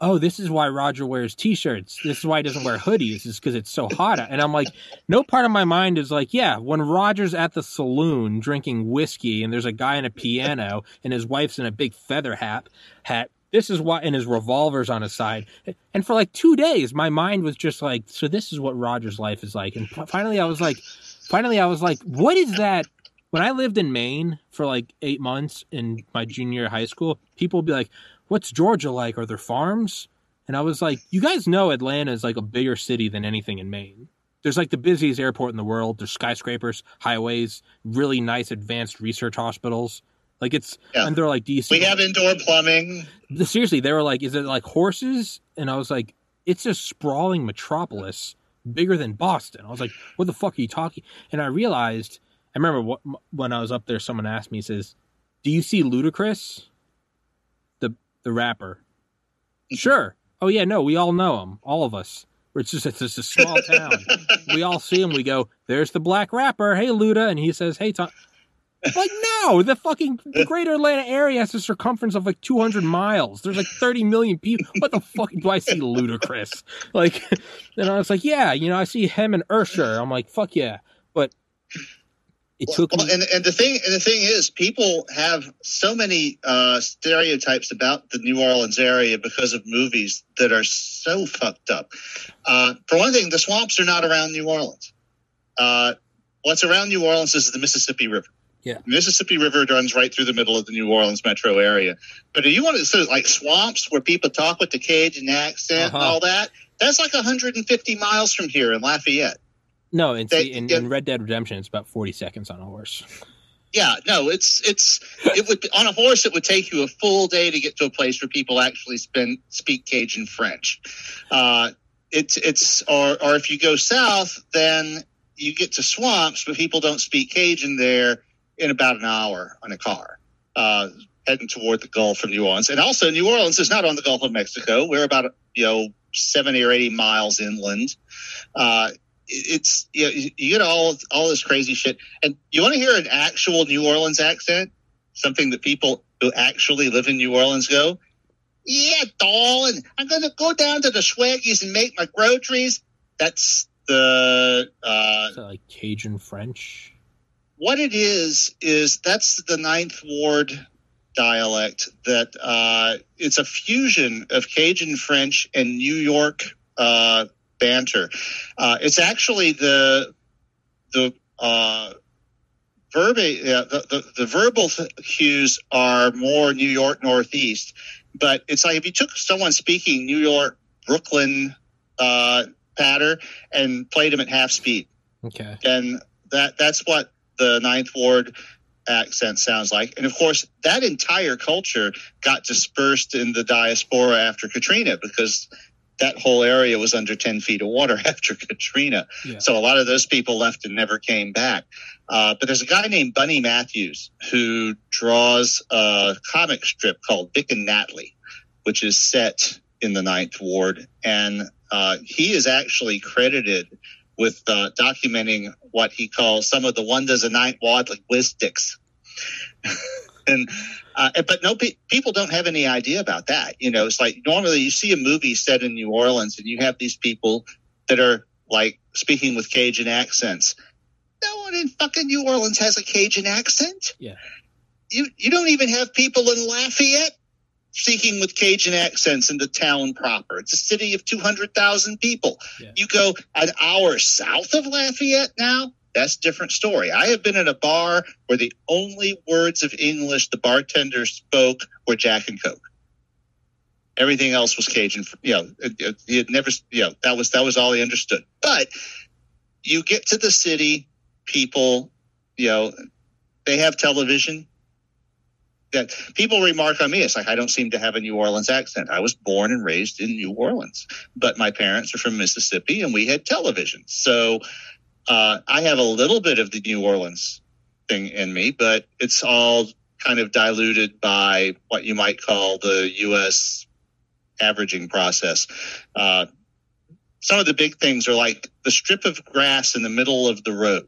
Speaker 1: "Oh, this is why Roger wears t-shirts. This is why he doesn't wear hoodies. Is because it's so hot." And I'm like, no part of my mind is like, "Yeah, when Roger's at the saloon drinking whiskey and there's a guy in a piano and his wife's in a big feather hat, hat this is why and his revolver's on his side and for like two days my mind was just like so this is what roger's life is like and finally i was like finally i was like what is that when i lived in maine for like eight months in my junior high school people would be like what's georgia like are there farms and i was like you guys know atlanta is like a bigger city than anything in maine there's like the busiest airport in the world there's skyscrapers highways really nice advanced research hospitals Like it's
Speaker 2: Yeah.
Speaker 1: and they're like, "Do you see?"
Speaker 2: We have indoor plumbing.
Speaker 1: seriously, they were like, "Is it like horses?" And I was like, "It's a sprawling metropolis, bigger than Boston." I was like, "What the fuck are you talking?" And I realized, I remember what, when I was up there, someone asked me, he "says Do you see Ludacris, the rapper?" Sure. Oh yeah, no, we all know him, all of us. It's just it's just a small [LAUGHS] town. we all see him. We go, "There's the black rapper. Hey, Luda," and he says, "Hey, Tom." Like no, the fucking the Greater Atlanta area has a circumference of like 200 miles. There's like 30 million people. What the fuck do I see Ludacris? Like, [LAUGHS] and I was like, yeah, you know, I see him and Usher. I'm like, fuck yeah, but it took
Speaker 2: Well,
Speaker 1: me.
Speaker 2: and and the thing and the thing is, people have so many uh, stereotypes about the New Orleans area because of movies that are so fucked up. Uh, for one thing, the swamps are not around New Orleans. Uh, what's around New Orleans is the Mississippi River.
Speaker 1: Yeah.
Speaker 2: The Mississippi River runs right through the middle of the New Orleans metro area. But if you want to so like swamps where people talk with the Cajun accent and
Speaker 1: Uh-huh.
Speaker 2: all that, that's like 150 miles from here in Lafayette.
Speaker 1: No, see, in, in Red Dead Redemption, it's about 40 seconds on a horse.
Speaker 2: Yeah, no, it's it's it would on a horse. It would take you a full day to get to a place where people actually spend speak Cajun French. Uh, it's it's or or if you go south, then you get to swamps, but people don't speak Cajun there in about an hour on a car. Uh, heading toward the Gulf from New Orleans, and also New Orleans is not on the Gulf of Mexico. We're about you know seventy or eighty miles inland. Uh, it's you, know, you get all all this crazy shit, and you want to hear an actual New Orleans accent, something that people who actually live in New Orleans go, "Yeah, darling, I'm gonna go down to the Swaggies and make my groceries." That's the uh,
Speaker 1: So like Cajun French.
Speaker 2: what it is is that's the ninth ward dialect that uh, it's a fusion of cajun french and new york uh, banter. Uh, it's actually the the uh, verb yeah, the, the, the verbal cues are more new york northeast but it's like if you took someone speaking new york brooklyn uh, patter and played them at half speed.
Speaker 1: Okay.
Speaker 2: and that that's what the ninth ward accent sounds like. And of course that entire culture got dispersed in the diaspora after katrina because that whole area was under 10 feet of water [LAUGHS] after katrina
Speaker 1: Yeah.
Speaker 2: so a lot of those people left and never came back uh, but there's a guy named bunny matthews who draws a comic strip called Vic and Nat'ly which is set in the ninth ward and uh, he is actually credited with uh, documenting what he calls some of the wonders of ninth ward linguistics. [LAUGHS] and uh, but no pe- people don't have any idea about that. You know, it's like normally you see a movie set in New Orleans and you have these people that are like speaking with Cajun accents. No one in fucking New Orleans has a Cajun accent.
Speaker 1: Yeah.
Speaker 2: You you don't even have people in Lafayette speaking with Cajun accents in the town proper. It's a city of 200,000 people.
Speaker 1: Yeah.
Speaker 2: You go an hour south of Lafayette now, that's a different story. I have been in a bar where the only words of English the bartender spoke were Jack and Coke. Everything else was Cajun. You know, he had never. You know, that was that was all he understood. But you get to the city, people. You know, they have television. That people remark on me. It's like I don't seem to have a New Orleans accent. I was born and raised in New Orleans, but my parents are from Mississippi, and we had television. So uh, I have a little bit of the New Orleans thing in me, but it's all kind of diluted by what you might call the U.S. averaging process. Uh, some of the big things are like the strip of grass in the middle of the road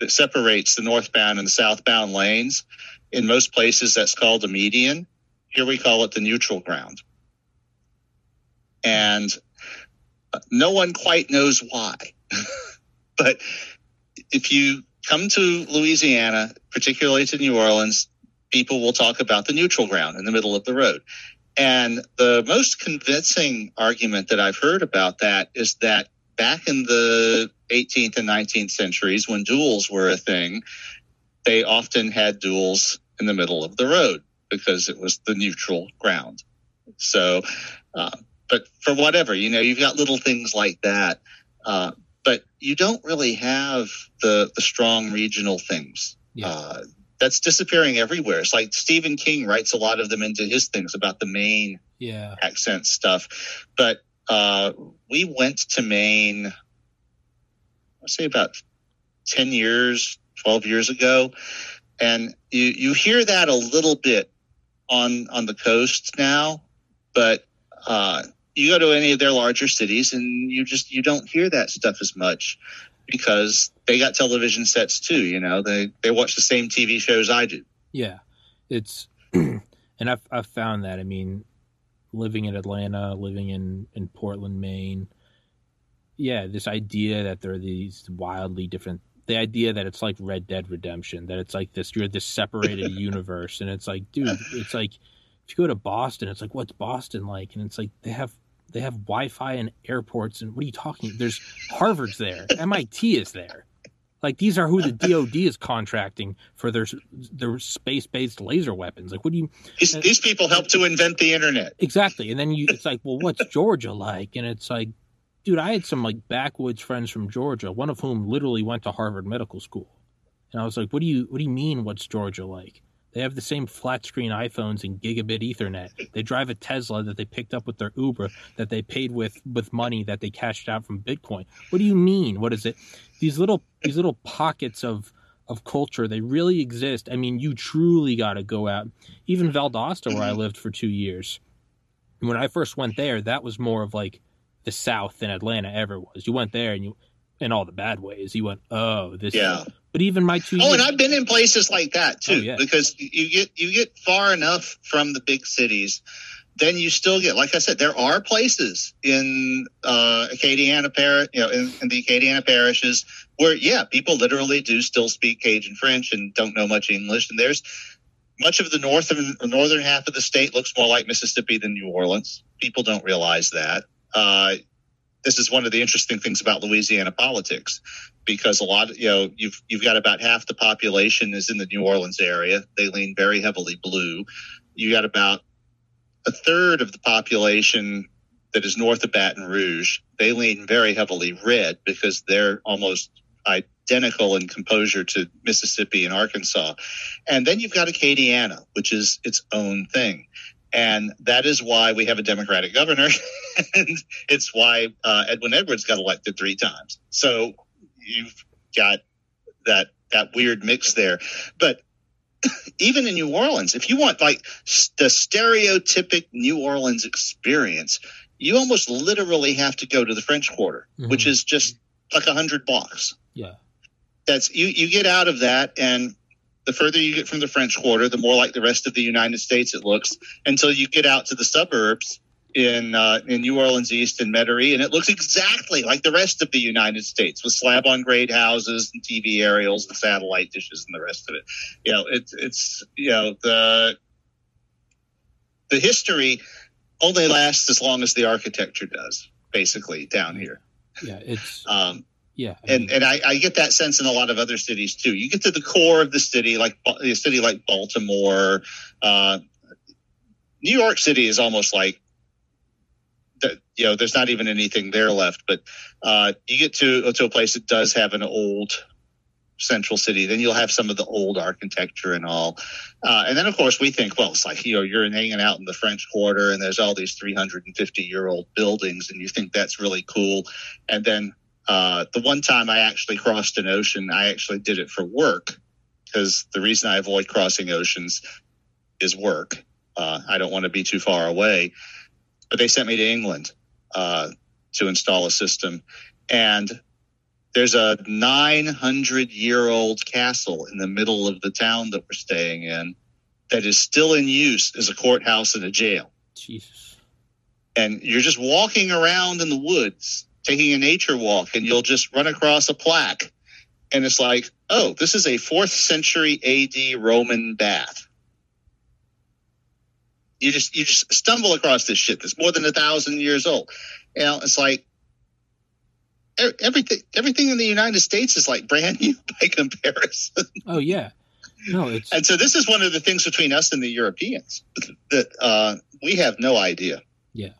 Speaker 2: that separates the northbound and the southbound lanes. In most places, that's called a median. Here we call it the neutral ground. And no one quite knows why. [LAUGHS] but if you come to Louisiana, particularly to New Orleans, people will talk about the neutral ground in the middle of the road. And the most convincing argument that I've heard about that is that back in the 18th and 19th centuries, when duels were a thing, they often had duels in the middle of the road because it was the neutral ground. So, uh, but for whatever, you know, you've got little things like that. Uh, but you don't really have the the strong regional things.
Speaker 1: Yeah.
Speaker 2: Uh, that's disappearing everywhere. It's like Stephen King writes a lot of them into his things about the Maine
Speaker 1: Yeah.
Speaker 2: accent stuff. But uh, we went to Maine, I'd say about 10 years, 12 years ago. And you, you hear that a little bit on, on the coast now, but uh, you go to any of their larger cities and you just, you don't hear that stuff as much because they got television sets too. You know, they, they watch the same TV shows I do.
Speaker 1: Yeah, it's [CLEARS THROAT] and I've I've found that. I mean, living in Atlanta, living in in Portland, Maine. Yeah, this idea that there are these wildly different. The idea that it's like Red Dead Redemption, that it's like this. You're this separated [LAUGHS] universe, and it's like, dude, it's like if you go to Boston, it's like, what's Boston like? And it's like they have they have Wi-Fi and airports, and what are you talking? There's Harvard's there, MIT is there. Like these are who the DoD is contracting for their their space based laser weapons. Like, what do you
Speaker 2: These, uh, these people helped to invent the internet.
Speaker 1: exactly? And then you, it's like, well, what's Georgia like? And it's like, dude, I had some like backwoods friends from Georgia, one of whom literally went to Harvard Medical School, and I was like, what do you what do you mean? What's Georgia like? They have the same flat screen iPhones and gigabit Ethernet. They drive a Tesla that they picked up with their Uber that they paid with with money that they cashed out from Bitcoin. What do you mean? What is it? These little these little pockets of of culture they really exist. I mean, you truly got to go out. Even Valdosta, where I lived for two years, when I first went there, that was more of like the South than Atlanta ever was. You went there and you, in all the bad ways, you went, oh, this.
Speaker 2: Yeah.
Speaker 1: But even my two.
Speaker 2: Oh, and I've been in places like that too,
Speaker 1: Oh, yeah.
Speaker 2: because you get you get far enough from the big cities, then you still get, like I said, there are places in uh, Acadiana parish, you know, in, in the Acadiana parishes where, yeah, people literally do still speak Cajun French and don't know much English, and there's much of the northern northern half of the state looks more like Mississippi than New Orleans. People don't realize that. Uh, this is one of the interesting things about Louisiana politics because a lot of you know you've you've got about half the population is in the New Orleans area. They lean very heavily blue. You got about a third of the population that is north of Baton Rouge. They lean very heavily red because they're almost identical in composure to Mississippi and Arkansas. And then you've got Acadiana, which is its own thing. And that is why we have a Democratic governor. [LAUGHS] and it's why uh, Edwin Edwards got elected three times. So you've got that that weird mix there. But [CLEARS THROAT] even in New Orleans, if you want like the stereotypic New Orleans experience, you almost literally have to go to the French Quarter,
Speaker 1: Mhm.
Speaker 2: which is just like a hundred blocks.
Speaker 1: Yeah.
Speaker 2: That's you. You get out of that, and the further you get from the French Quarter, the more like the rest of the United States it looks. Until you get out to the suburbs in uh, in New Orleans East and Metairie, and it looks exactly like the rest of the United States with slab on grade houses and TV aerials and satellite dishes and the rest of it. You know, it's it's you know the the history only lasts as long as the architecture does, basically down here.
Speaker 1: Yeah. It's
Speaker 2: Um,
Speaker 1: yeah. I
Speaker 2: and
Speaker 1: mean,
Speaker 2: and I, I get that sense in a lot of other cities too. You get to the core of the city, like a city like Baltimore, uh, New York City is almost like. You know, there's not even anything there left. But uh, you get to to a place that does have an old central city, then you'll have some of the old architecture and all. Uh, and then, of course, we think, well, it's like you know, you're hanging out in the French Quarter, and there's all these 350 year old buildings, and you think that's really cool. And then uh, the one time I actually crossed an ocean, I actually did it for work because the reason I avoid crossing oceans is work. Uh, I don't want to be too far away. But they sent me to England uh, to install a system. And there's a 900 year old castle in the middle of the town that we're staying in that is still in use as a courthouse and a jail
Speaker 1: Jesus.
Speaker 2: and you're just walking around in the woods, taking a nature walk, and you'll just run across a plaque. And it's like, oh, this is a fourth century AD Roman bath. You just you just stumble across this shit that's more than a thousand years old. You know, it's like everything everything in the United States is like brand new [LAUGHS] by comparison.
Speaker 1: Oh yeah. No, it's
Speaker 2: And so this is one of the things between us and the Europeans that uh, we have no idea.
Speaker 1: Yeah.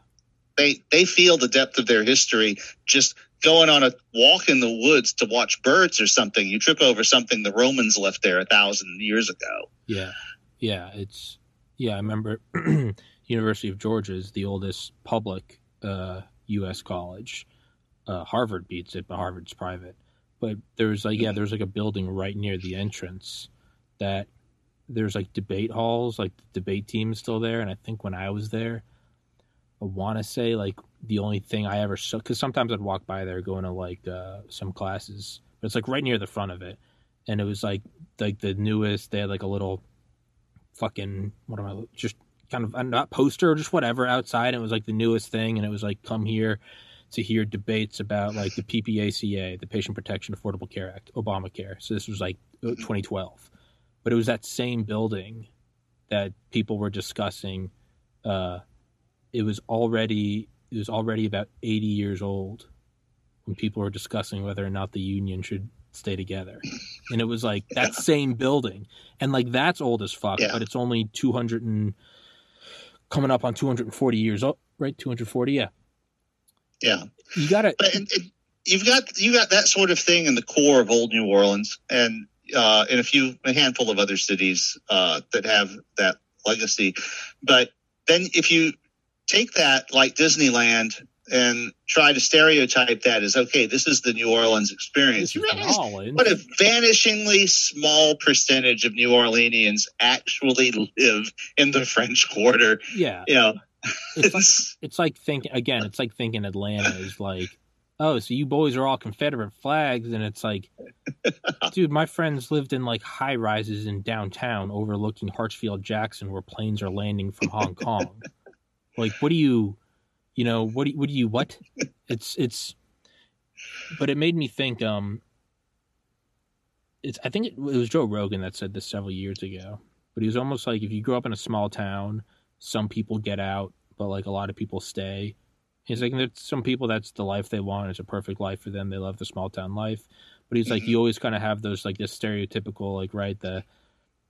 Speaker 2: They they feel the depth of their history just going on a walk in the woods to watch birds or something, you trip over something the Romans left there a thousand years ago.
Speaker 1: Yeah, yeah, it's yeah. I remember [CLEARS THROAT] University of Georgia is the oldest public uh, U.S. college. Uh, Harvard beats it, but Harvard's private. But there's like yeah, there's like a building right near the entrance that there's like debate halls, like the debate team is still there, and I think when I was there, I want to say like the only thing I ever saw because sometimes I'd walk by there going to like uh, some classes, but it's like right near the front of it, and it was like like the newest. They had like a little fucking what am I just kind of not poster or just whatever outside. It was like the newest thing, and it was like come here to hear debates about like the PPACA, the Patient Protection Affordable Care Act, Obamacare. So this was like 2012, but it was that same building that people were discussing. Uh, it was already it was already about 80 years old when people were discussing whether or not the union should stay together. And it was like that same building. And like that's old as fuck,
Speaker 2: Yeah.
Speaker 1: but it's only 200 and coming up on 240 years old, right? 240, yeah.
Speaker 2: Yeah.
Speaker 1: You got to
Speaker 2: But it, it, you've got you got that sort of thing in the core of old New Orleans, and uh, in a few a handful of other cities uh, that have that legacy. But then if you take that like Disneyland and try to stereotype that as okay, this is the New Orleans experience. You
Speaker 1: is
Speaker 2: realize what a vanishingly small percentage of New Orleanians actually live in the French Quarter.
Speaker 1: Yeah.
Speaker 2: You know,
Speaker 1: It's like,
Speaker 2: it's
Speaker 1: like thinking again, it's like thinking Atlanta is like, oh, so you boys are all Confederate flags, and it's like, [LAUGHS] dude, my friends lived in like high rises in downtown overlooking Hartsfield Jackson, where planes are landing from Hong Kong. like, what do you, you know, what do you, what do you, what? It's it's, but it made me think. Um, it's I think it, it was Joe Rogan that said this several years ago, but he was almost like if you grow up in a small town some people get out, but like a lot of people stay. He's like, there's some people that's the life they want. It's a perfect life for them. They love the small town life. But he's like,
Speaker 2: Mhm.
Speaker 1: you always kind of have those like this stereotypical like right the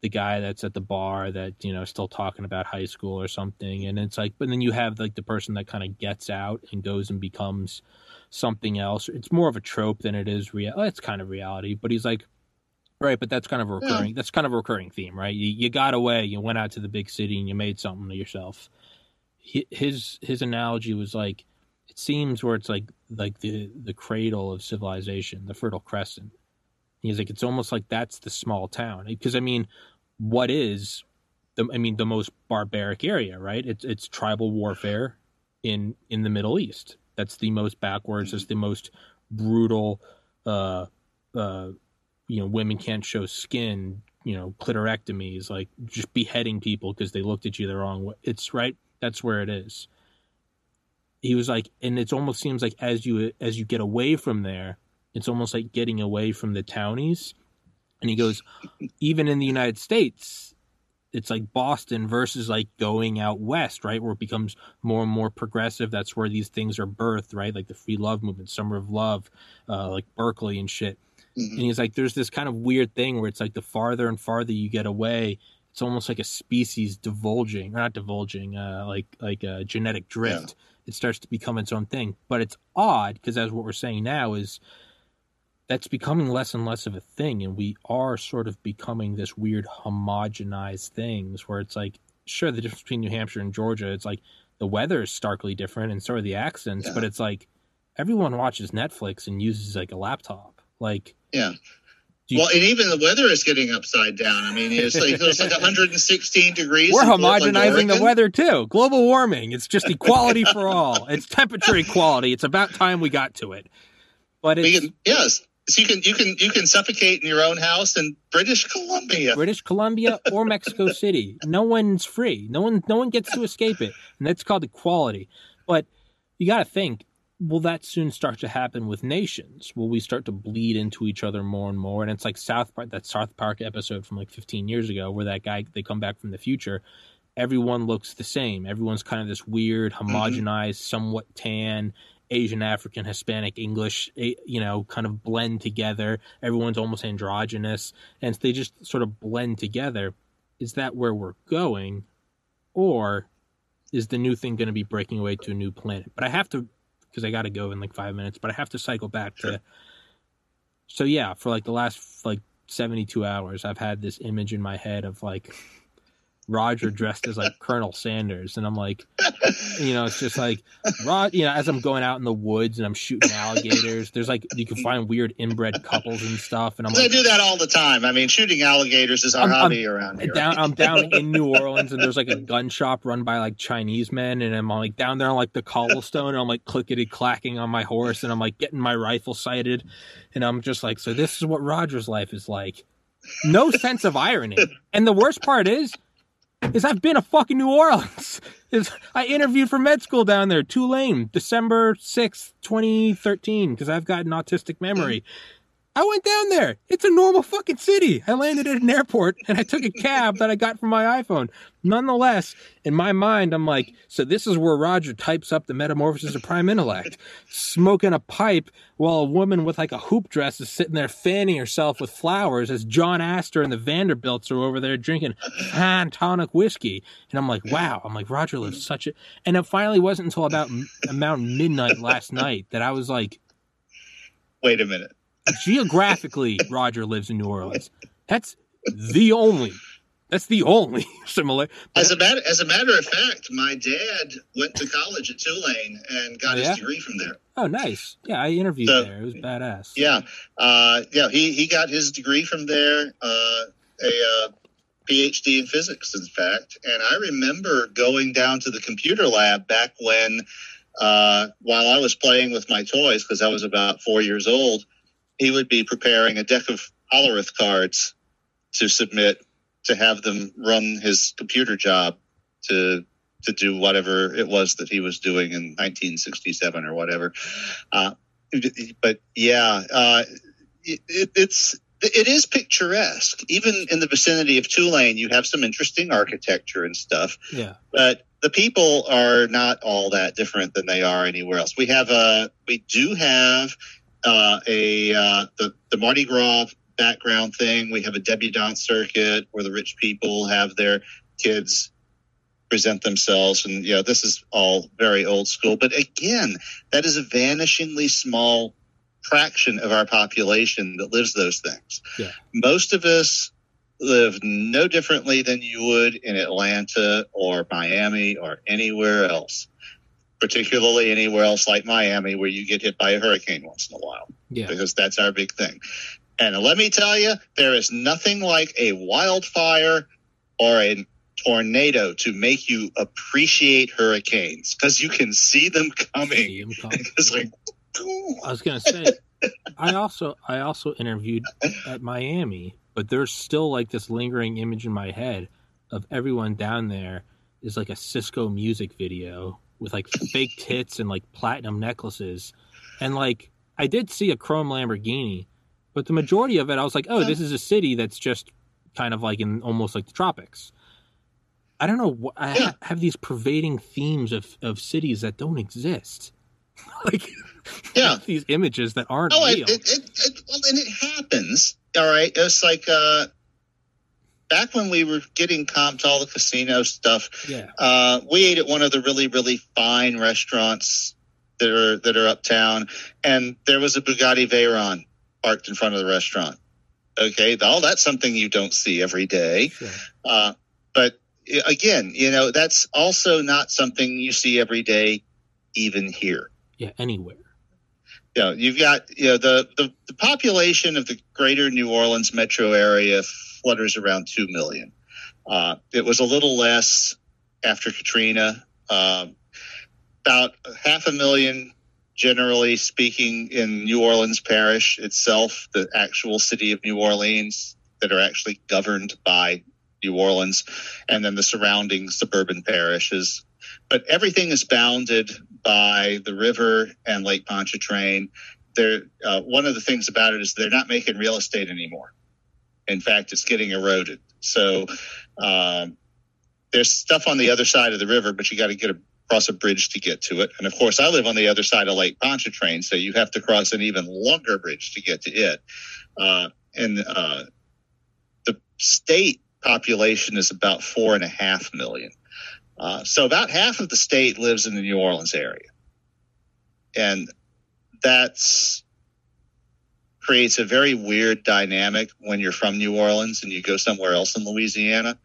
Speaker 1: the guy that's at the bar that you know still talking about high school or something, and it's like, but then you have like the person that kind of gets out and goes and becomes something else. It's more of a trope than it is real. It's kind of reality, but he's like, right, but that's kind of a hmm. recurring. That's kind of a recurring theme, right? You, you got away, you went out to the big city, and you made something of yourself. His his analogy was like, it seems where it's like like the the cradle of civilization, the Fertile Crescent. He's like, it's almost like that's the small town because I mean, what is the I mean the most barbaric area, right? It's it's tribal warfare in in the Middle East. That's the most backwards. It's the most brutal. Uh, uh, you know, women can't show skin. You know, clitorectomies, like just beheading people because they looked at you the wrong way. It's right. That's where it is. He was like, and it almost seems like as you as you get away from there, it's almost like getting away from the townies. And he goes, even in the United States, it's like Boston versus like going out west, right? Where it becomes more and more progressive. That's where these things are birthed, right? Like the free love movement, Summer of Love, uh, like Berkeley and shit.
Speaker 2: Mhm.
Speaker 1: And he's like, there's this kind of weird thing where it's like the farther and farther you get away, it's almost like a species divulging, or not divulging, uh, like like a genetic drift. It starts to become its own thing. But it's odd because as what we're saying now is that's becoming less and less of a thing, and we are sort of becoming this weird homogenized things where it's like, sure, the difference between New Hampshire and Georgia, it's like the weather is starkly different, and so are the accents,
Speaker 2: Yeah.
Speaker 1: but it's like everyone watches Netflix and uses like a laptop, like.
Speaker 2: Yeah.
Speaker 1: You-
Speaker 2: well, and even the weather is getting upside down. I mean, it's like it's like 116 degrees.
Speaker 1: We're homogenizing the weather too. Global warming. It's just equality for all. It's temperature equality. It's about time we got to it. But it's
Speaker 2: can, yes, so you can you can you can suffocate in your own house in British Columbia.
Speaker 1: British Columbia or Mexico [LAUGHS] City. No one's free. No one no one gets to escape it. And that's called equality. But you got to think will that soon start to happen with nations? Will we start to bleed into each other more and more? And it's like South Park, that South Park episode from like 15 years ago, where that guy they come back from the future. Everyone looks the same. Everyone's kind of this weird, homogenized, mm-hmm. somewhat tan, Asian, African, Hispanic, English, you know, kind of blend together. Everyone's almost androgynous, and they just sort of blend together. Is that where we're going, or is the new thing going to be breaking away to a new planet? But I have to because I got to go in like five minutes, but I have to cycle back to. So yeah, for like the last like seventy two hours, I've had this image in my head of like Roger [LAUGHS] dressed as like Colonel Sanders, and I'm like, you know, it's just like, Rod, you know, as I'm going out in the woods and I'm shooting alligators, there's like you can find weird inbred couples and stuff, and I'm
Speaker 2: They
Speaker 1: like,
Speaker 2: do that all the time. I mean, shooting alligators is our
Speaker 1: I'm- I'm
Speaker 2: hobby around here.
Speaker 1: down I'm down in New [LAUGHS] Orleans and there's like a gun shop run by like Chinese men and I'm like down there on like the cobblestone and I'm like clickety clacking on my horse and I'm like getting my rifle sighted and I'm just like so this is what Roger's life is like. No sense of irony. And the worst part is is I've been to fucking New Orleans. [LAUGHS] Is I interviewed for med school down there, Tulane, December 6th, 2013 because I've got an autistic memory. I went down there. It's a normal fucking city. I landed at an airport and I took a cab that I got from my iPhone. Nonetheless, in my mind, I'm like, so this is where Roger types up the metamorphosis of prime intellect, smoking a pipe while a woman with like a hoop dress is sitting there fanning herself with flowers as John Astor and the Vanderbilts are over there drinking fine tonic whiskey. And I'm like, wow. I'm like, Roger lives such a. And it finally wasn't until about about midnight last night that I was like,
Speaker 2: Wait a minute.
Speaker 1: Geographically Roger lives in New Orleans. That's the only. That's the only [LAUGHS] similar.
Speaker 2: As a matter, as a matter of fact, my dad went to college at Tulane and got
Speaker 1: Oh, yeah?
Speaker 2: his degree from there.
Speaker 1: Oh, nice. Yeah, I interviewed
Speaker 2: So-
Speaker 1: there. It was badass.
Speaker 2: Yeah, uh, yeah. He he got his degree from there. Uh, a uh, PhD in physics, in fact. And I remember going down to the computer lab back when, uh, while I was playing with my toys, because I was about four years old, he would be preparing a deck of Hollerith cards to submit to have them run his computer job to to do whatever it was that he was doing in 1967 or whatever. Uh, but yeah, uh, it, it, it's it is picturesque. Even in the vicinity of Tulane, you have some interesting architecture and stuff.
Speaker 1: Yeah.
Speaker 2: But the people are not all that different than they are anywhere else. We have a we do have uh, a uh, the the Mardi Gras background thing. We have a debutante circuit where the rich people have their kids present themselves and you know this is all very old school but again that is a vanishingly small fraction of our population that lives those things
Speaker 1: Yeah.
Speaker 2: most of us live no differently than you would in atlanta or miami or anywhere else particularly anywhere else like miami where you get hit by a hurricane once in a while
Speaker 1: Yeah.
Speaker 2: because that's our big thing. And let me tell you, there is nothing like a wildfire or a tornado to make you appreciate hurricanes because you can see them coming.
Speaker 1: See him [LAUGHS] come.
Speaker 2: It's like,
Speaker 1: I was gonna say, [LAUGHS] I also I also interviewed at Miami, but there's still like this lingering image in my head of everyone down there is like a Sisqó music video with like fake tits and like platinum necklaces, and like I did see a chrome Lamborghini, but the majority of it I was like, oh, this is a city that's just kind of like in almost like the tropics. I don't know. I
Speaker 2: Yeah.
Speaker 1: have these pervading themes of, of cities that don't exist. [LAUGHS] like,
Speaker 2: Yeah. [LAUGHS]
Speaker 1: these images that aren't
Speaker 2: oh,
Speaker 1: real.
Speaker 2: it, it, it, well, and it happens. All right. It's like uh, back when we were getting comped all the casino stuff,
Speaker 1: yeah,
Speaker 2: Uh, we ate at one of the really, really fine restaurants that are that are uptown, and there was a Bugatti Veyron parked in front of the restaurant. Okay, all that's something you don't see every day.
Speaker 1: sure.
Speaker 2: Uh, but again, you know, that's also not something you see every day, even here.
Speaker 1: yeah, anywhere.
Speaker 2: You know, you've got you know the, the the population of the greater New Orleans metro area flutters around two million. Uh, it was a little less after Katrina. Um, about half a million, generally speaking, in New Orleans Parish itself, the actual city of New Orleans, that are actually governed by New Orleans, and then the surrounding suburban parishes. But everything is bounded by the river and Lake Pontchartrain. They're, uh, one of the things about it is they're not making real estate anymore. In fact, it's getting eroded. So um, there's stuff on the other side of the river, but you got to get across a bridge to get to it. And of course, I live on the other side of Lake Pontchartrain, so you have to cross an even longer bridge to get to it. Uh, and uh, the state population is about four and a half million. Uh, so about half of the state lives in the New Orleans area. and that's creates a very weird dynamic when you're from New Orleans and you go somewhere else in Louisiana,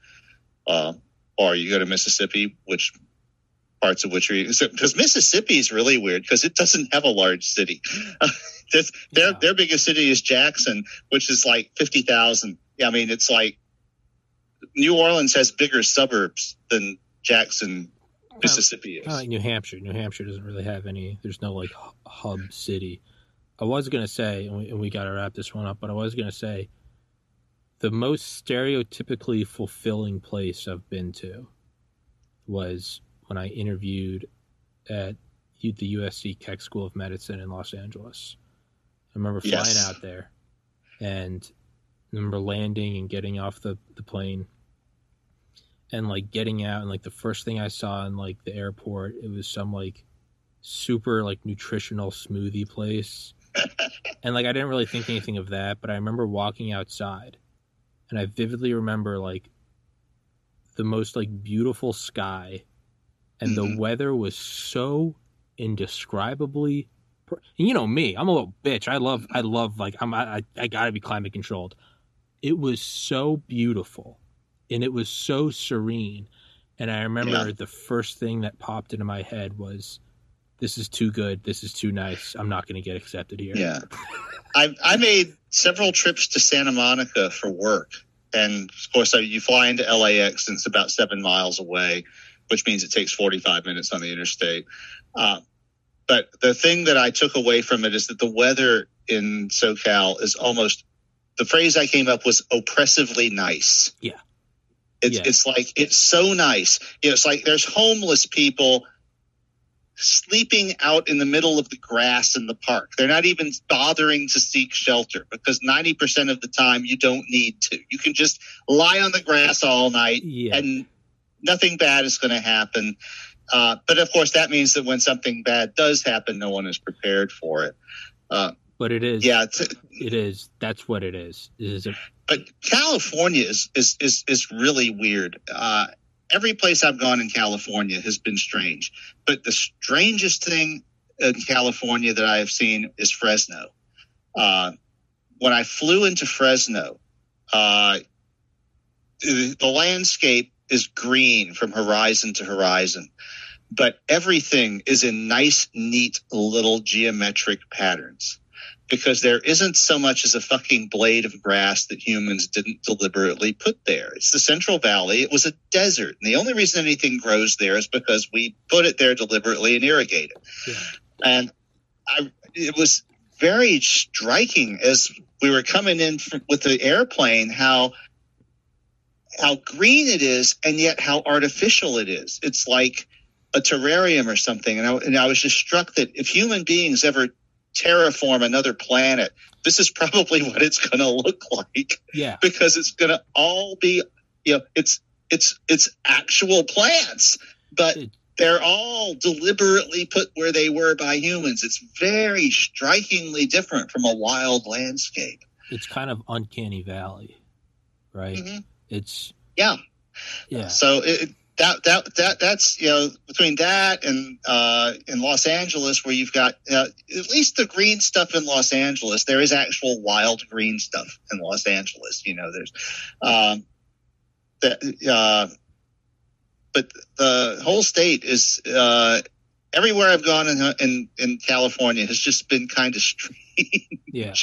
Speaker 2: uh, or you go to Mississippi, which parts of which are because Mississippi is really weird because it doesn't have a large city. [LAUGHS] their yeah. their biggest city is Jackson, which is like fifty thousand. I mean, it's like New Orleans has bigger suburbs than Jackson, Mississippi is.
Speaker 1: like New Hampshire. New Hampshire doesn't really have any. There's no like hub city. I was gonna say, and we, and we got to wrap this one up, but I was gonna say, the most stereotypically fulfilling place I've been to was when I interviewed at the USC Keck School of Medicine in Los Angeles. I remember flying yes. out there and I remember landing and getting off the, the plane and like getting out and like the first thing I saw in like the airport, it was some like super like nutritional smoothie place. [LAUGHS] and like I didn't really think anything of that, but I remember walking outside and I vividly remember like the most like beautiful sky and mm-hmm. the weather was so indescribably and you know me i'm a little bitch i love i love like i'm i, I gotta be climate controlled it was so beautiful and it was so serene and i remember yeah. the first thing that popped into my head was this is too good this is too nice i'm not going to get accepted here
Speaker 2: yeah I, I made several trips to santa monica for work and of course you fly into lax and it's about seven miles away which means it takes 45 minutes on the interstate. Uh, but the thing that I took away from it is that the weather in SoCal is almost the phrase I came up was oppressively nice.
Speaker 1: Yeah.
Speaker 2: It's, yeah. it's like, it's so nice. You know, it's like there's homeless people sleeping out in the middle of the grass in the park. They're not even bothering to seek shelter because 90% of the time you don't need to. You can just lie on the grass all night yeah. and nothing bad is going to happen. Uh, but of course, that means that when something bad does happen, no one is prepared for it. Uh,
Speaker 1: but it is,
Speaker 2: yeah,
Speaker 1: it is. That's what it is. It is a-
Speaker 2: but California is is is, is really weird. Uh, every place I've gone in California has been strange, but the strangest thing in California that I have seen is Fresno. Uh, when I flew into Fresno, uh, the, the landscape is green from horizon to horizon, but everything is in nice, neat little geometric patterns because there isn't so much as a fucking blade of grass that humans didn't deliberately put there. It's the Central Valley. It was a desert. And the only reason anything grows there is because we put it there deliberately and irrigate it. Yeah. And I, it was very striking as we were coming in from, with the airplane how how green it is and yet how artificial it is. It's like a terrarium or something. And I, and I was just struck that if human beings ever terraform another planet, this is probably what it's going to look like.
Speaker 1: Yeah.
Speaker 2: Because it's going to all be, you know, it's, it's, it's actual plants, but they're all deliberately put where they were by humans. It's very strikingly different from a wild landscape.
Speaker 1: It's kind of uncanny valley, right? Mm-hmm. It's
Speaker 2: yeah,
Speaker 1: yeah.
Speaker 2: So it, that that that that's you know between that and uh, in Los Angeles where you've got uh, at least the green stuff in Los Angeles. There is actual wild green stuff in Los Angeles. You know, there's um, that. Uh, but the whole state is uh, everywhere I've gone in, in, in California has just been kind of [LAUGHS] strange.
Speaker 1: Yeah.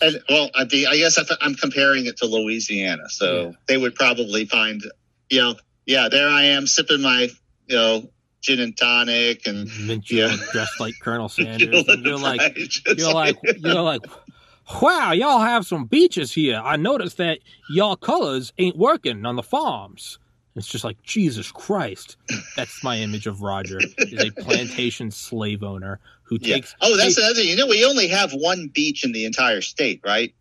Speaker 2: And, well, I, I guess I'm comparing it to Louisiana, so yeah. they would probably find, you know, yeah, there I am sipping my, you know, gin and tonic and
Speaker 1: Mint yeah. dressed like Colonel [LAUGHS] Sanders. and you're like, you're like, you're like, wow, y'all have some beaches here. I noticed that y'all colors ain't working on the farms. It's just like Jesus Christ. That's my image of Roger is a plantation slave owner who takes.
Speaker 2: Yeah. Oh, that's another thing. You know, we only have one beach in the entire state, right?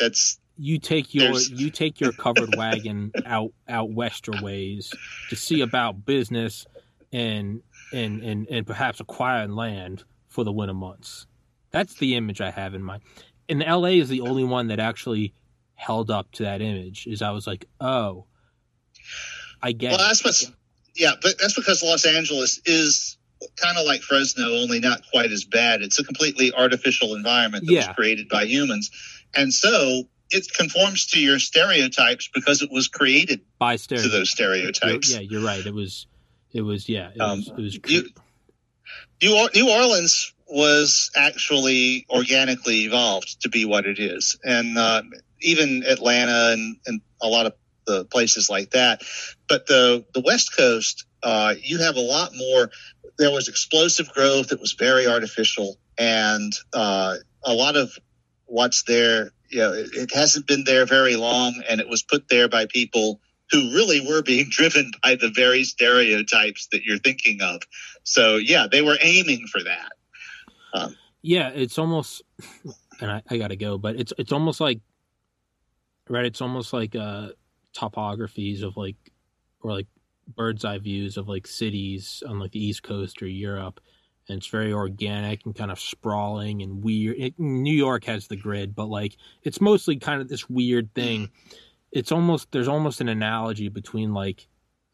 Speaker 2: That's
Speaker 1: you take your there's... you take your covered wagon [LAUGHS] out out wester ways to see about business and and and and perhaps acquiring land for the winter months. That's the image I have in mind. And LA is the only one that actually held up to that image. Is I was like, oh I get.
Speaker 2: Well, that's what's yeah, but that's because Los Angeles is kind of like Fresno, only not quite as bad. It's a completely artificial environment that
Speaker 1: Yeah.
Speaker 2: was created by humans, and so it conforms to your stereotypes because it was created
Speaker 1: by
Speaker 2: to those stereotypes.
Speaker 1: Yeah, you're right. It was, it was, yeah, it
Speaker 2: Um,
Speaker 1: was, it was.
Speaker 2: you- New, New Orleans was actually organically evolved to be what it is, and uh, even Atlanta and, and a lot of the places like that. But the the West Coast, uh, you have a lot more. There was explosive growth. It was very artificial, and uh, a lot of what's there. You know, it, it hasn't been there very long, and it was put there by people who really were being [LAUGHS] driven by the very stereotypes that you're thinking of. So yeah, they were aiming for that.
Speaker 1: yeah, it's almost, [LAUGHS] and I, I gotta go, but it's it's almost like, right? It's almost like uh topographies of like, or like bird's eye views of like cities on like the East Coast or Europe, and it's very organic and kind of sprawling and weird. It, New York has the grid, but like it's mostly kind of this weird thing. It's almost there's almost an analogy between like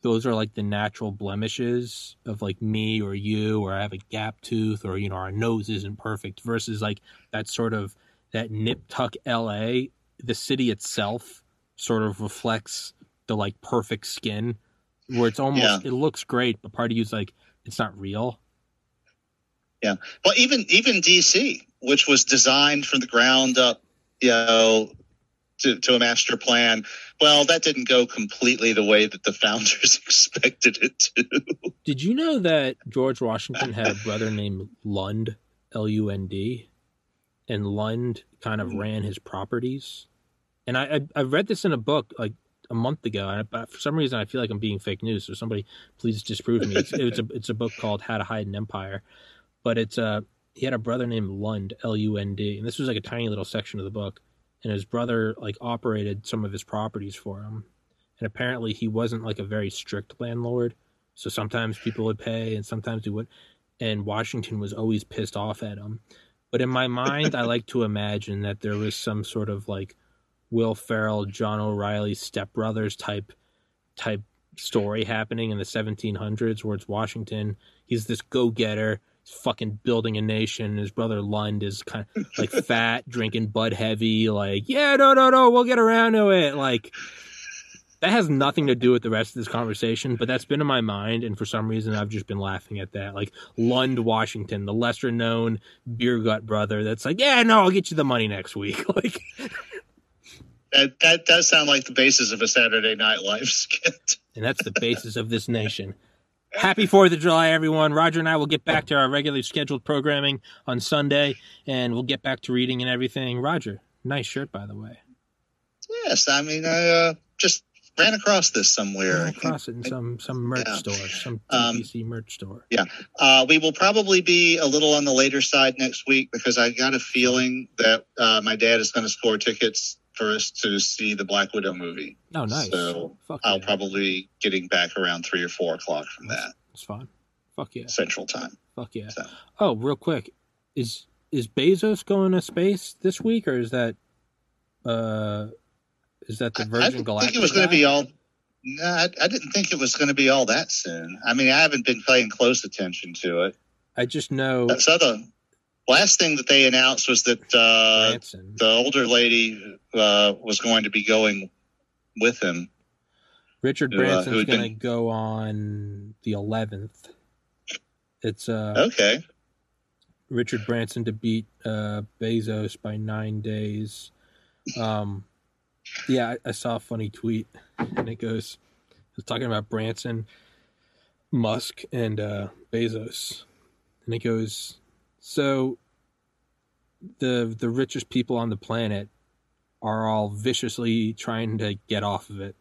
Speaker 1: those are like the natural blemishes of like me or you or I have a gap tooth or you know our nose isn't perfect versus like that sort of that nip tuck LA the city itself sort of reflects the like perfect skin where it's almost
Speaker 2: Yeah.
Speaker 1: it looks great but part of you's like it's not real
Speaker 2: Well, even even DC, which was designed from the ground up, you know, to, to a master plan. Well, that didn't go completely the way that the founders [LAUGHS] expected it to.
Speaker 1: did you know that George Washington had a brother named Lund L U N D and Lund kind of hmm. ran his properties and I, I I read this in a book like a month ago, and I, but for some reason I feel like I'm being fake news. So somebody please disprove me. It's, it's a it's a book called How to Hide an Empire, but it's uh he had a brother named Lund L U N D, and this was like a tiny little section of the book, and his brother like operated some of his properties for him, and apparently he wasn't like a very strict landlord, so sometimes people would pay and sometimes he would, and Washington was always pissed off at him. But in my mind, I like to imagine that there was some sort of like Will Ferrell, John C. Reilly stepbrothers type type story happening in the 1700s, where it's Washington. He's this go getter. Fucking building a nation. His brother Lund is kind of like [LAUGHS] fat, drinking Bud Heavy. Like, yeah, no, no, no, we'll get around to it. Like, that has nothing to do with the rest of this conversation, but that's been in my mind, and for some reason, I've just been laughing at that. Like Lund, Washington, the lesser known beer gut brother. That's like, yeah, no, I'll get you the money next week. [LAUGHS] Like,
Speaker 2: That that does sound like the basis of a Saturday Night Live skit.
Speaker 1: and that's the basis of this nation. Happy Fourth of July, everyone! Roger and I will get back to our regularly scheduled programming on Sunday, and we'll get back to reading and everything. Roger, nice shirt, by the way.
Speaker 2: Yes, I mean I uh, just ran across this somewhere.
Speaker 1: Ran across it in some some merch
Speaker 2: Yeah.
Speaker 1: store, some
Speaker 2: Um,
Speaker 1: merch store.
Speaker 2: Yeah, uh, we will probably be a little on the later side next week because I got a feeling that uh, my dad is going to score tickets for us to see the Black Widow movie.
Speaker 1: Oh, nice.
Speaker 2: So
Speaker 1: Fuck
Speaker 2: I'll
Speaker 1: yeah.
Speaker 2: probably be getting back around three or four o'clock from that
Speaker 1: It's fine. Fuck yeah.
Speaker 2: Central Time.
Speaker 1: Fuck yeah.
Speaker 2: So.
Speaker 1: Oh, real quick, is is Bezos going to space this week, or is that uh is that the
Speaker 2: I- I
Speaker 1: Virgin
Speaker 2: didn't
Speaker 1: Galactic?
Speaker 2: think it was going to be all. No, I, I didn't think it was going to be all that soon. I mean, I haven't been paying close attention to it.
Speaker 1: I just know
Speaker 2: that's the last thing that they announced was that uh, the older lady uh, was going to be going with him.
Speaker 1: Richard
Speaker 2: uh,
Speaker 1: Branson's going to go on the 11th. It's uh
Speaker 2: Okay.
Speaker 1: Richard Branson to beat uh Bezos by nine days. Um, yeah, I, I saw a funny tweet, and it goes, it was talking about Branson, Musk, and uh, Bezos, and it goes, so the the richest people on the planet are all viciously trying to get off of it.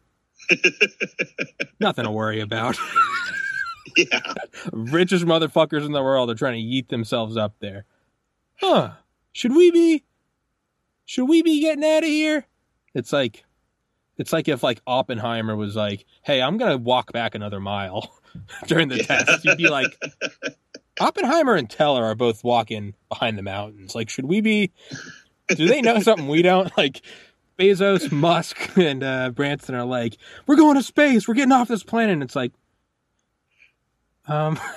Speaker 1: [LAUGHS] Nothing to worry about. [LAUGHS]
Speaker 2: yeah.
Speaker 1: richest motherfuckers in the world are trying to yeet themselves up there. Huh. Should we be should we be getting out of here? It's like it's like if like Oppenheimer was like, "Hey, I'm going to walk back another mile [LAUGHS] during the
Speaker 2: Yeah.
Speaker 1: test." You'd be like, "Oppenheimer and Teller are both walking behind the mountains. Like, should we be Do they know something we don't? [LAUGHS] Like Bezos, Musk, [LAUGHS] and uh, Branson are like, "We're going to space. We're getting off this planet." And it's like, um, [LAUGHS]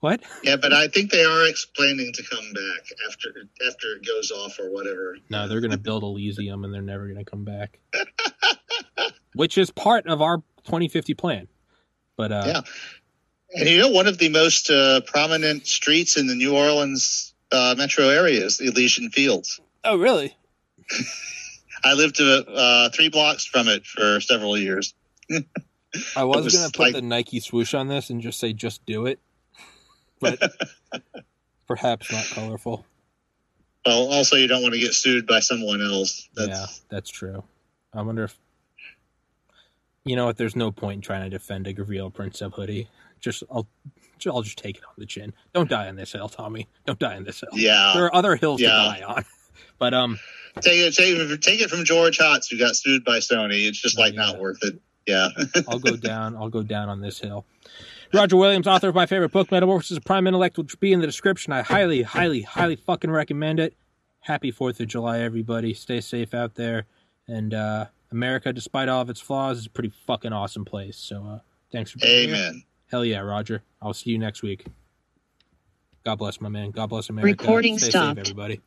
Speaker 1: What?
Speaker 2: Yeah, but I think they are explaining to come back after after it goes off or whatever.
Speaker 1: No, they're going to build Elysium and they're never going to come back. Which is part of our 2050 plan. But uh,
Speaker 2: Yeah. And you know, one of the most uh, prominent streets in the New Orleans uh, metro area is Elysian Fields.
Speaker 1: oh, really? [LAUGHS]
Speaker 2: I lived uh, three blocks from it for several years.
Speaker 1: I was, [LAUGHS]
Speaker 2: was
Speaker 1: going to put
Speaker 2: like-
Speaker 1: the Nike swoosh on this and just say, just do it. But [LAUGHS] perhaps not colorful.
Speaker 2: Well, also, you don't want to get sued by someone else. That's,
Speaker 1: yeah, that's true. I wonder if. You know what? There's no point in trying to defend a real Prince of hoodie. Just I'll, I'll just take it on the chin. Don't die on this hill, Tommy. Don't die on this hill.
Speaker 2: yeah.
Speaker 1: There are other hills
Speaker 2: Yeah.
Speaker 1: to die on. [LAUGHS] But um,
Speaker 2: Take it, take it, take it from George Hotz, who got sued by Sony. It's just like
Speaker 1: Yeah.
Speaker 2: not worth it. Yeah. [LAUGHS]
Speaker 1: I'll go down. I'll go down on this hill. Roger Williams, author of my favorite book, Metamorphosis of Prime Intellect, which will be in the description. I highly, highly, highly fucking recommend it. Happy Fourth of July, everybody. Stay safe out there. And uh, America, despite all of its flaws, is a pretty fucking awesome place. So uh, thanks for being here. Hell yeah, Roger. I'll see you next week. God bless my man. God bless America.
Speaker 3: Recording
Speaker 1: Stay
Speaker 3: stopped.
Speaker 1: safe, everybody.